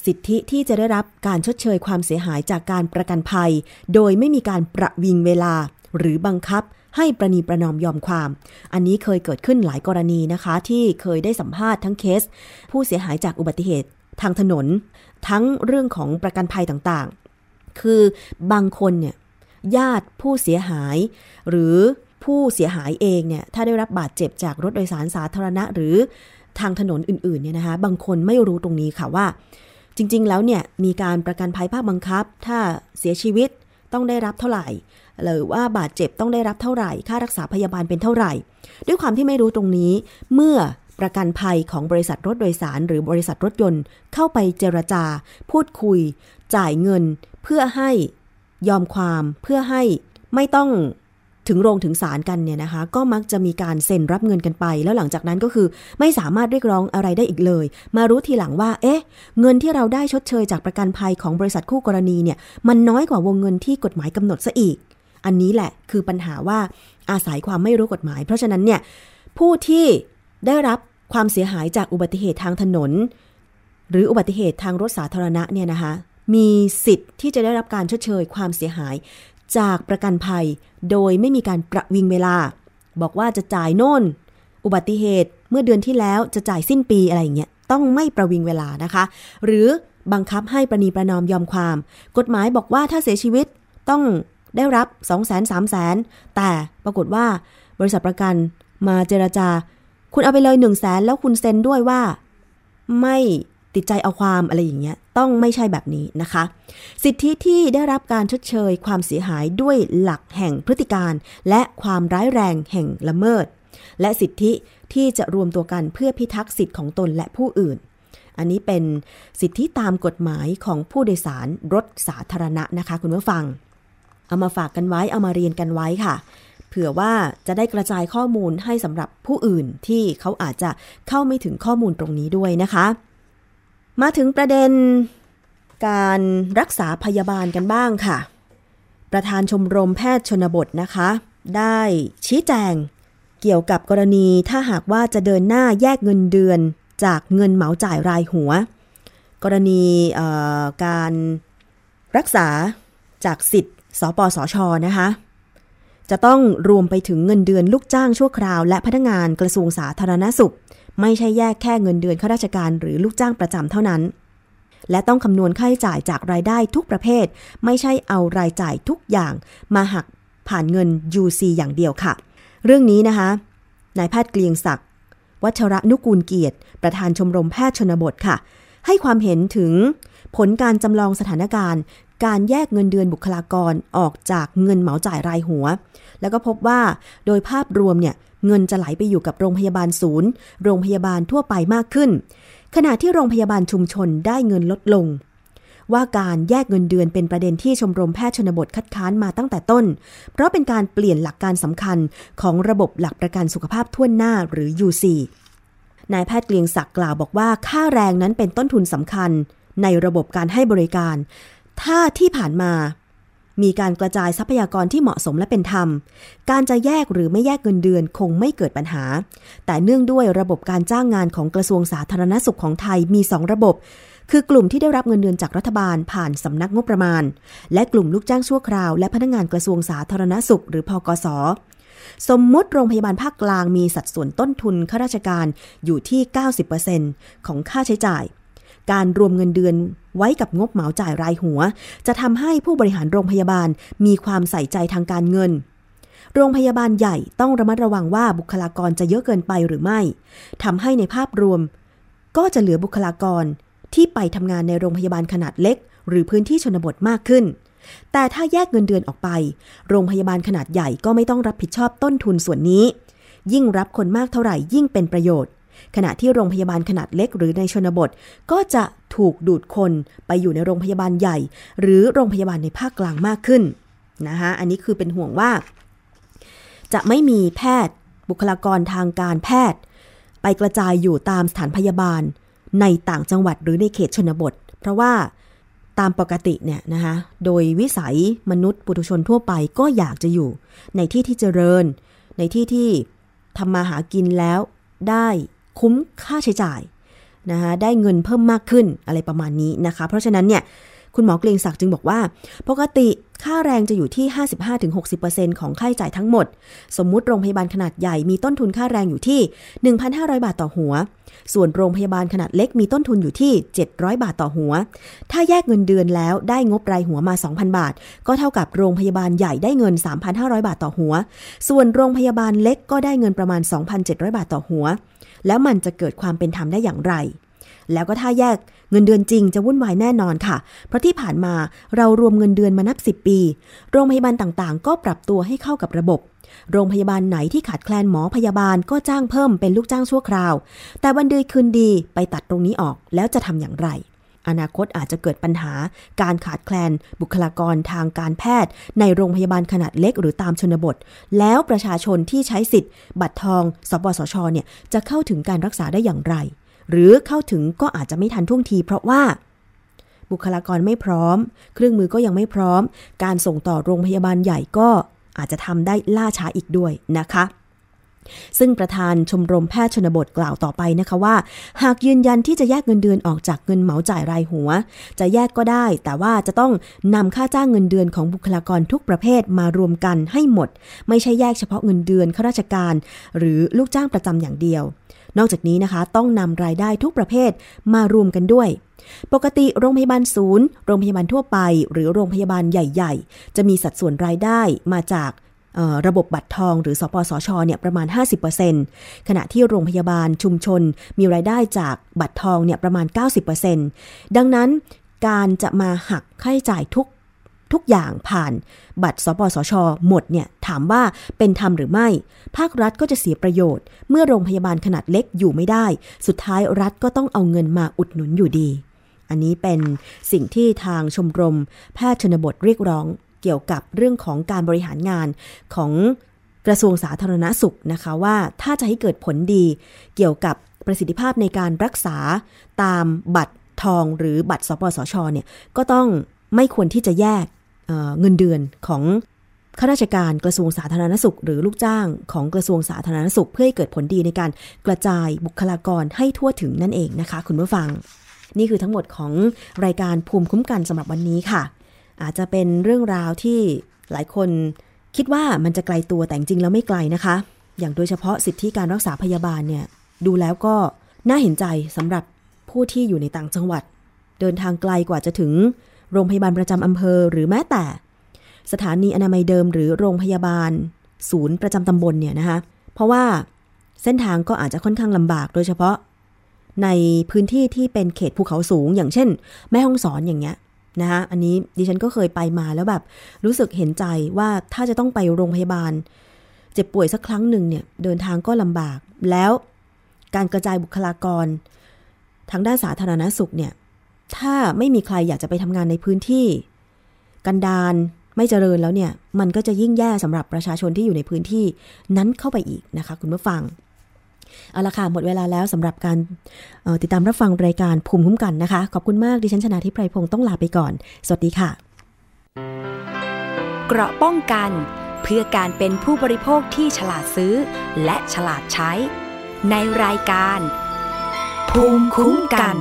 สิทธิที่จะได้รับการชดเชยความเสียหายจากการประกันภัย โดยไม่มีการประวิงเวลาหรือบังคับให้ประนีประนอมยอมความ อันนี้เคยเกิดขึ้นหลายกรณีนะคะ ที่เคยได้สัมภาษณ์ทั้งเคส ผู้เสียหายจากอุบัติเหตุทางถนน ทั้งเรื่องของประกันภัยต่างๆ คือบางคนเนี่ยญาติผู้เสียหาย หรือผู้เสียหายเองเนี่ยถ้าได้รับบาดเจ็บจากรถโดยสารสาธารณะหรือทางถนนอื่นๆเนี่ยนะคะบางคนไม่รู้ตรงนี้ค่ะว่า จริง ๆ แล้วเนี่ยมีการประกันภัยภาคบังคับ ถ้าเสียชีวิตต้องได้รับเท่าไหร่ หรือว่าบาดเจ็บต้องได้รับเท่าไหร่ ค่ารักษาพยาบาลเป็นเท่าไหร่ ด้วยความที่ไม่รู้ตรงนี้ เมื่อประกันภัยของบริษัทรถโดยสาร หรือบริษัทรถยนต์เข้าไปเจรจา พูดคุย จ่ายเงิน เพื่อให้ยอมความเพื่อให้ไม่ต้อง ถึงโรงถึงศาลกันเนี่ยนะคะ ก็มักจะมีการเซ็นรับเงินกันไป แล้วหลังจากนั้นก็คือไม่สามารถเรียกร้องอะไรได้อีกเลย มารู้ทีหลังว่า เอ๊ะ เงินที่เราได้ชดเชยจากประกันภัยของบริษัทคู่กรณีเนี่ย มันน้อยกว่าวงเงินที่กฎหมายกำหนดซะอีก อันนี้แหละคือปัญหาว่าอาศัยความไม่รู้กฎหมาย เพราะฉะนั้นเนี่ยผู้ที่ได้รับความเสียหายจากอุบัติเหตุทางถนน หรืออุบัติเหตุทางรถสาธารณะเนี่ยนะคะมีสิทธิ์ที่จะได้รับการชดเชยความเสียหาย จากประกันภัย โดยไม่มีการประวิงเวลา บอกว่าจะจ่ายโน่น อุบัติเหตุเมื่อเดือนที่แล้วจะจ่ายสิ้นปีอะไรอย่างเงี้ยต้องไม่ประวิงเวลานะคะ หรือบังคับให้ประนีประนอมยอมความ กฎหมายบอกว่าถ้าเสียชีวิตต้องได้รับ 2 0 0 0 0 0 3 0 0 0 0 แต่ปรากฏว่าบริษัทประกันมาเจราจา คุณเอาไปเลย 1 0 0 0 0แสนแล้วคุณเซ็นด้วยว่า ไม่ ติดใจเอาความอะไรอย่างเงี้ยต้องไม่ใช่แบบนี้นะคะ สิทธิที่ได้รับการชดเชยความเสียหายด้วยหลักแห่งพฤติการ และความร้ายแรงแห่งละเมิด และสิทธิที่จะรวมตัวกันเพื่อพิทักษ์สิทธิของตนและผู้อื่น อันนี้เป็นสิทธิตามกฎหมายของผู้โดยสารรถสาธารณะนะคะคุณผู้ฟัง เอามาฝากกันไว้เอามาเรียนกันไว้ค่ะเผื่อว่าจะได้กระจายข้อมูลให้สำหรับผู้อื่นที่เขาอาจจะเข้าไม่ถึงข้อมูลตรงนี้ด้วยนะคะ มาถึงประเด็นการรักษาพยาบาลกันบ้างค่ะ ประธานชมรมแพทย์ชนบทนะคะ ได้ชี้แจงเกี่ยวกับกรณีถ้าหากว่าจะเดินหน้าแยกเงินเดือนจากเงินเหมาจ่ายรายหัว กรณีการรักษาจากสิทธิ์สปสชนะคะจะต้องรวมไปถึงเงินเดือนลูกจ้างชั่วคราว และพนักงานกระทรวงสาธารณสุข ไม่ใช่แยกแค่เงินเดือนข้าราชการหรือลูกจ้างประจำเท่านั้น และต้องคำนวณค่าใช้จ่ายจากรายได้ทุกประเภท ไม่ใช่เอารายจ่ายทุกอย่างมาหักผ่านเงิน UC อย่างเดียวค่ะ เรื่องนี้นะคะนายแพทย์เกลียงศักดิ์วัชระนุกูลเกียรติ ประธานชมรมแพทย์ชนบทค่ะ ให้ความเห็นถึงผลการจำลองสถานการณ์ การแยกเงินเดือนบุคลากรออกจากเงินเหมาจ่ายรายหัว แล้วก็พบว่าโดยภาพรวมเนี่ยเงินจะไหลไปอยู่กับโรงพยาบาลศูนย์ โรงพยาบาลทั่วไปมากขึ้น ขณะที่โรงพยาบาลชุมชนได้เงินลดลง ว่าการแยกเงินเดือนเป็นประเด็นที่ชมรมแพทย์ชนบทคัดค้านมาตั้งแต่ต้น เพราะเป็นการเปลี่ยนหลักการสำคัญของระบบหลักประกันสุขภาพทั่วหน้าหรือ UC นายแพทย์เกลียงศักดิ์กล่าวบอกว่าค่าแรงนั้นเป็นต้นทุนสำคัญในระบบการให้บริการ ถ้าที่ผ่านมา มีการกระจายทรัพยากรที่เหมาะสมและเป็นธรรม การจะแยกหรือไม่แยกเงินเดือนคงไม่เกิดปัญหา แต่เนื่องด้วยระบบการจ้างงานของกระทรวงสาธารณสุขของไทยมี 2 ระบบ คือกลุ่มที่ได้รับเงินเดือนจากรัฐบาลผ่านสำนักงบประมาณ และกลุ่มลูกจ้างชั่วคราว และพนักงานกระทรวงสาธารณสุข หรือพกสสมมติโรงพยาบาลภาคกลางมีสัดส่วนต้นทุนข้าราชการอยู่ที่ 90%ของค่าใช้จ่าย การรวมเงินเดือนไว้กับงบเหมาจ่ายรายหัว จะทำให้ผู้บริหารโรงพยาบาลมีความใส่ใจทางการเงิน โรงพยาบาลใหญ่ต้องระมัดระวังว่าบุคลากรจะเยอะเกินไปหรือไม่ทำให้ในภาพรวม ก็จะเหลือบุคลากรที่ไปทำงานในโรงพยาบาลขนาดเล็ก หรือพื้นที่ชนบทมากขึ้น แต่ถ้าแยกเงินเดือนออกไป โรงพยาบาลขนาดใหญ่ก็ไม่ต้องรับผิดชอบต้นทุนส่วนนี้ ยิ่งรับคนมากเท่าไหร่ยิ่งเป็นประโยชน์ ขณะที่โรงพยาบาลขนาดเล็กหรือในชนบท ก็จะถูกดูดคนไปอยู่ในโรงพยาบาลใหญ่ หรือโรงพยาบาลในภาคกลางมากขึ้นนะคะอันนี้คือเป็นห่วงว่า จะไม่มีแพทย์ บุคลากรทางการแพทย์ ไปกระจายอยู่ตามสถานพยาบาล ในต่างจังหวัดหรือในเขตชนบท เพราะว่าตามปกติเนี่ยนะคะโดยวิสัยมนุษย์ปุถุชนทั่วไปก็อยากจะอยู่ ในที่ที่เจริญ ในที่ที่ทำมาหากินแล้วได้ คุ้มค่าใช้จ่ายนะคะได้เงินเพิ่มมากขึ้นอะไรประมาณนี้นะคะ เพราะฉะนั้นเนี่ย คุณหมอเกรียงศักดิ์จึงบอกว่า ปกติค่าแรงจะอยู่ที่ 55-60%ของค่าใช้จ่ายทั้งหมด สมมุติโรงพยาบาลขนาดใหญ่มีต้นทุนค่าแรงอยู่ที่ 1,500 บาทต่อหัว ส่วนโรงพยาบาลขนาดเล็กมีต้นทุนอยู่ที่ 700 บาทต่อหัว ถ้าแยกเงินเดือนแล้วได้งบรายหัวมา 2,000 บาท ก็เท่ากับโรงพยาบาลใหญ่ได้เงิน 3,500 บาทต่อหัว ส่วนโรงพยาบาลเล็กก็ได้เงินประมาณ 2,700 บาทต่อหัว แล้วมันจะเกิดความเป็นธรรมได้อย่างไร แล้วก็ถ้าแยกเงินเดือนจริงจะวุ่นวายแน่นอนค่ะ เพราะที่ผ่านมาเรารวมเงินเดือนมานับ 10 ปี โรงพยาบาลต่างๆ ก็ปรับตัวให้เข้ากับระบบ โรงพยาบาลไหนที่ขาดแคลนหมอพยาบาลก็จ้างเพิ่มเป็นลูกจ้างชั่วคราว แต่วันเดีคืนดีไปตัดตรงนี้ออกแล้วจะทำอย่างไร อนาคตอาจจะเกิดปัญหา การขาดแคลน บุคลากรทางการแพทย์ ในโรงพยาบาลขนาดเล็กหรือตามชนบท แล้วประชาชนที่ใช้สิทธิ์ บัตรทอง สปสชเนี่ยจะเข้าถึงการรักษาได้อย่างไร หรือเข้าถึงก็อาจจะไม่ทันท่วงที เพราะว่า บุคลากรไม่พร้อม เครื่องมือก็ยังไม่พร้อม การส่งต่อโรงพยาบาลใหญ่ก็อาจจะทำได้ล่าช้าอีกด้วยนะคะซึ่งประธานชมรมแพทย์ชนบทกล่าวต่อไปนะคะว่า หากยืนยันที่จะแยกเงินเดือนออกจากเงินเหมาจ่ายรายหัว จะแยกก็ได้ แต่ว่าจะต้องนำค่าจ้างเงินเดือนของบุคลากรทุกประเภทมารวมกันให้หมด ไม่ใช่แยกเฉพาะเงินเดือนข้าราชการ หรือลูกจ้างประจำอย่างเดียว นอกจากนี้นะคะ ต้องนำรายได้ทุกประเภทมารวมกันด้วย ปกติโรงพยาบาลศูนย์ โรงพยาบาลทั่วไป หรือโรงพยาบาลใหญ่ ๆ จะมีสัดส่วนรายได้มาจากระบบบัตรทองหรือสปสชเนี่ยประมาณ 50%ขณะที่โรงพยาบาลชุมชน มีรายได้จากบัตรทองเนี่ยประมาณ 90%ดังนั้นการจะมาหักค่าใช้จ่ายทุก ทุกอย่างผ่านบัตรสปสช หมดเนี่ยถามว่าเป็นธรรมหรือไม่ ภาครัฐก็จะเสียประโยชน์ เมื่อโรงพยาบาลขนาดเล็กอยู่ไม่ได้ สุดท้ายรัฐก็ต้องเอาเงินมาอุดหนุนอยู่ดี อันนี้เป็นสิ่งที่ทางชมรม แพทย์ชนบทเรียกร้องเกี่ยวกับเรื่องของการบริหารงานของกระทรวงสาธารณสุขนะคะว่าถ้าจะให้เกิดผลดี เกี่ยวกับประสิทธิภาพในการรักษาตามบัตรทองหรือบัตรสปสชเนี่ยก็ต้อง ไม่ควรที่จะแยกเเงินเดือนของข้าราชการกระทรวงสาธารณสุข หรือลูกจ้างของกระทรวงสาธารณสุข เพื่อให้เกิดผลดีในการกระจายบุคลากรให้ทั่วถึงนั่นเองนะคะ คุณผู้ฟัง นี่คือทั้งหมดของรายการภูมิคุ้มกันสำหรับวันนี้ค่ะ อาจจะเป็นเรื่องราวที่หลายคนคิดว่ามันจะไกลตัวแต่จริงแล้วไม่ไกลนะคะ อย่างโดยเฉพาะสิทธิการรักษาพยาบาลเนี่ยดูแล้วก็น่าเห็นใจสำหรับผู้ที่อยู่ในต่างจังหวัด เดินทางไกลกว่าจะถึง โรงพยาบาลประจำอำเภอหรือแม้แต่ สถานีอนามัยเดิมหรือโรงพยาบาล ศูนย์ประจำตำบลเนี่ยนะคะ เพราะว่าเส้นทางก็อาจจะค่อนข้างลำบากโดยเฉพาะ ในพื้นที่ที่เป็นเขตภูเขาสูง อย่างเช่น แม่ฮ่องสอนอย่างเงี้ยนะคะอันนี้ดิฉันก็เคยไปมาแล้วแบบ รู้สึกเห็นใจว่าถ้าจะต้องไปโรงพยาบาล เจ็บป่วยสักครั้งหนึ่งเนี่ยเดินทางก็ลำบากแล้วการกระจายบุคลากร ทางด้านสาธารณสุขเนี่ย ถ้าไม่มีใครอยากจะไปทำงานในพื้นที่ กันดารไม่เจริญแล้วเนี่ย มันก็จะยิ่งแย่สำหรับประชาชนที่อยู่ในพื้นที่นั้นเข้าไปอีกนะคะ คุณผู้ฟังเอาละค่ะหมดเวลาแล้วสำหรับการออติดตามรับฟังรายการภูมิคุ้มกันนะคะ ขอบคุณมากดิฉันชนะทิพไพรพงศ์ต้องลาไปก่อน สวัสดีค่ะ เกราะป้องกัน เพื่อการเป็นผู้บริโภคที่ฉลาดซื้อ และฉลาดใช้ ในรายการ ภูมิคุ้มกัน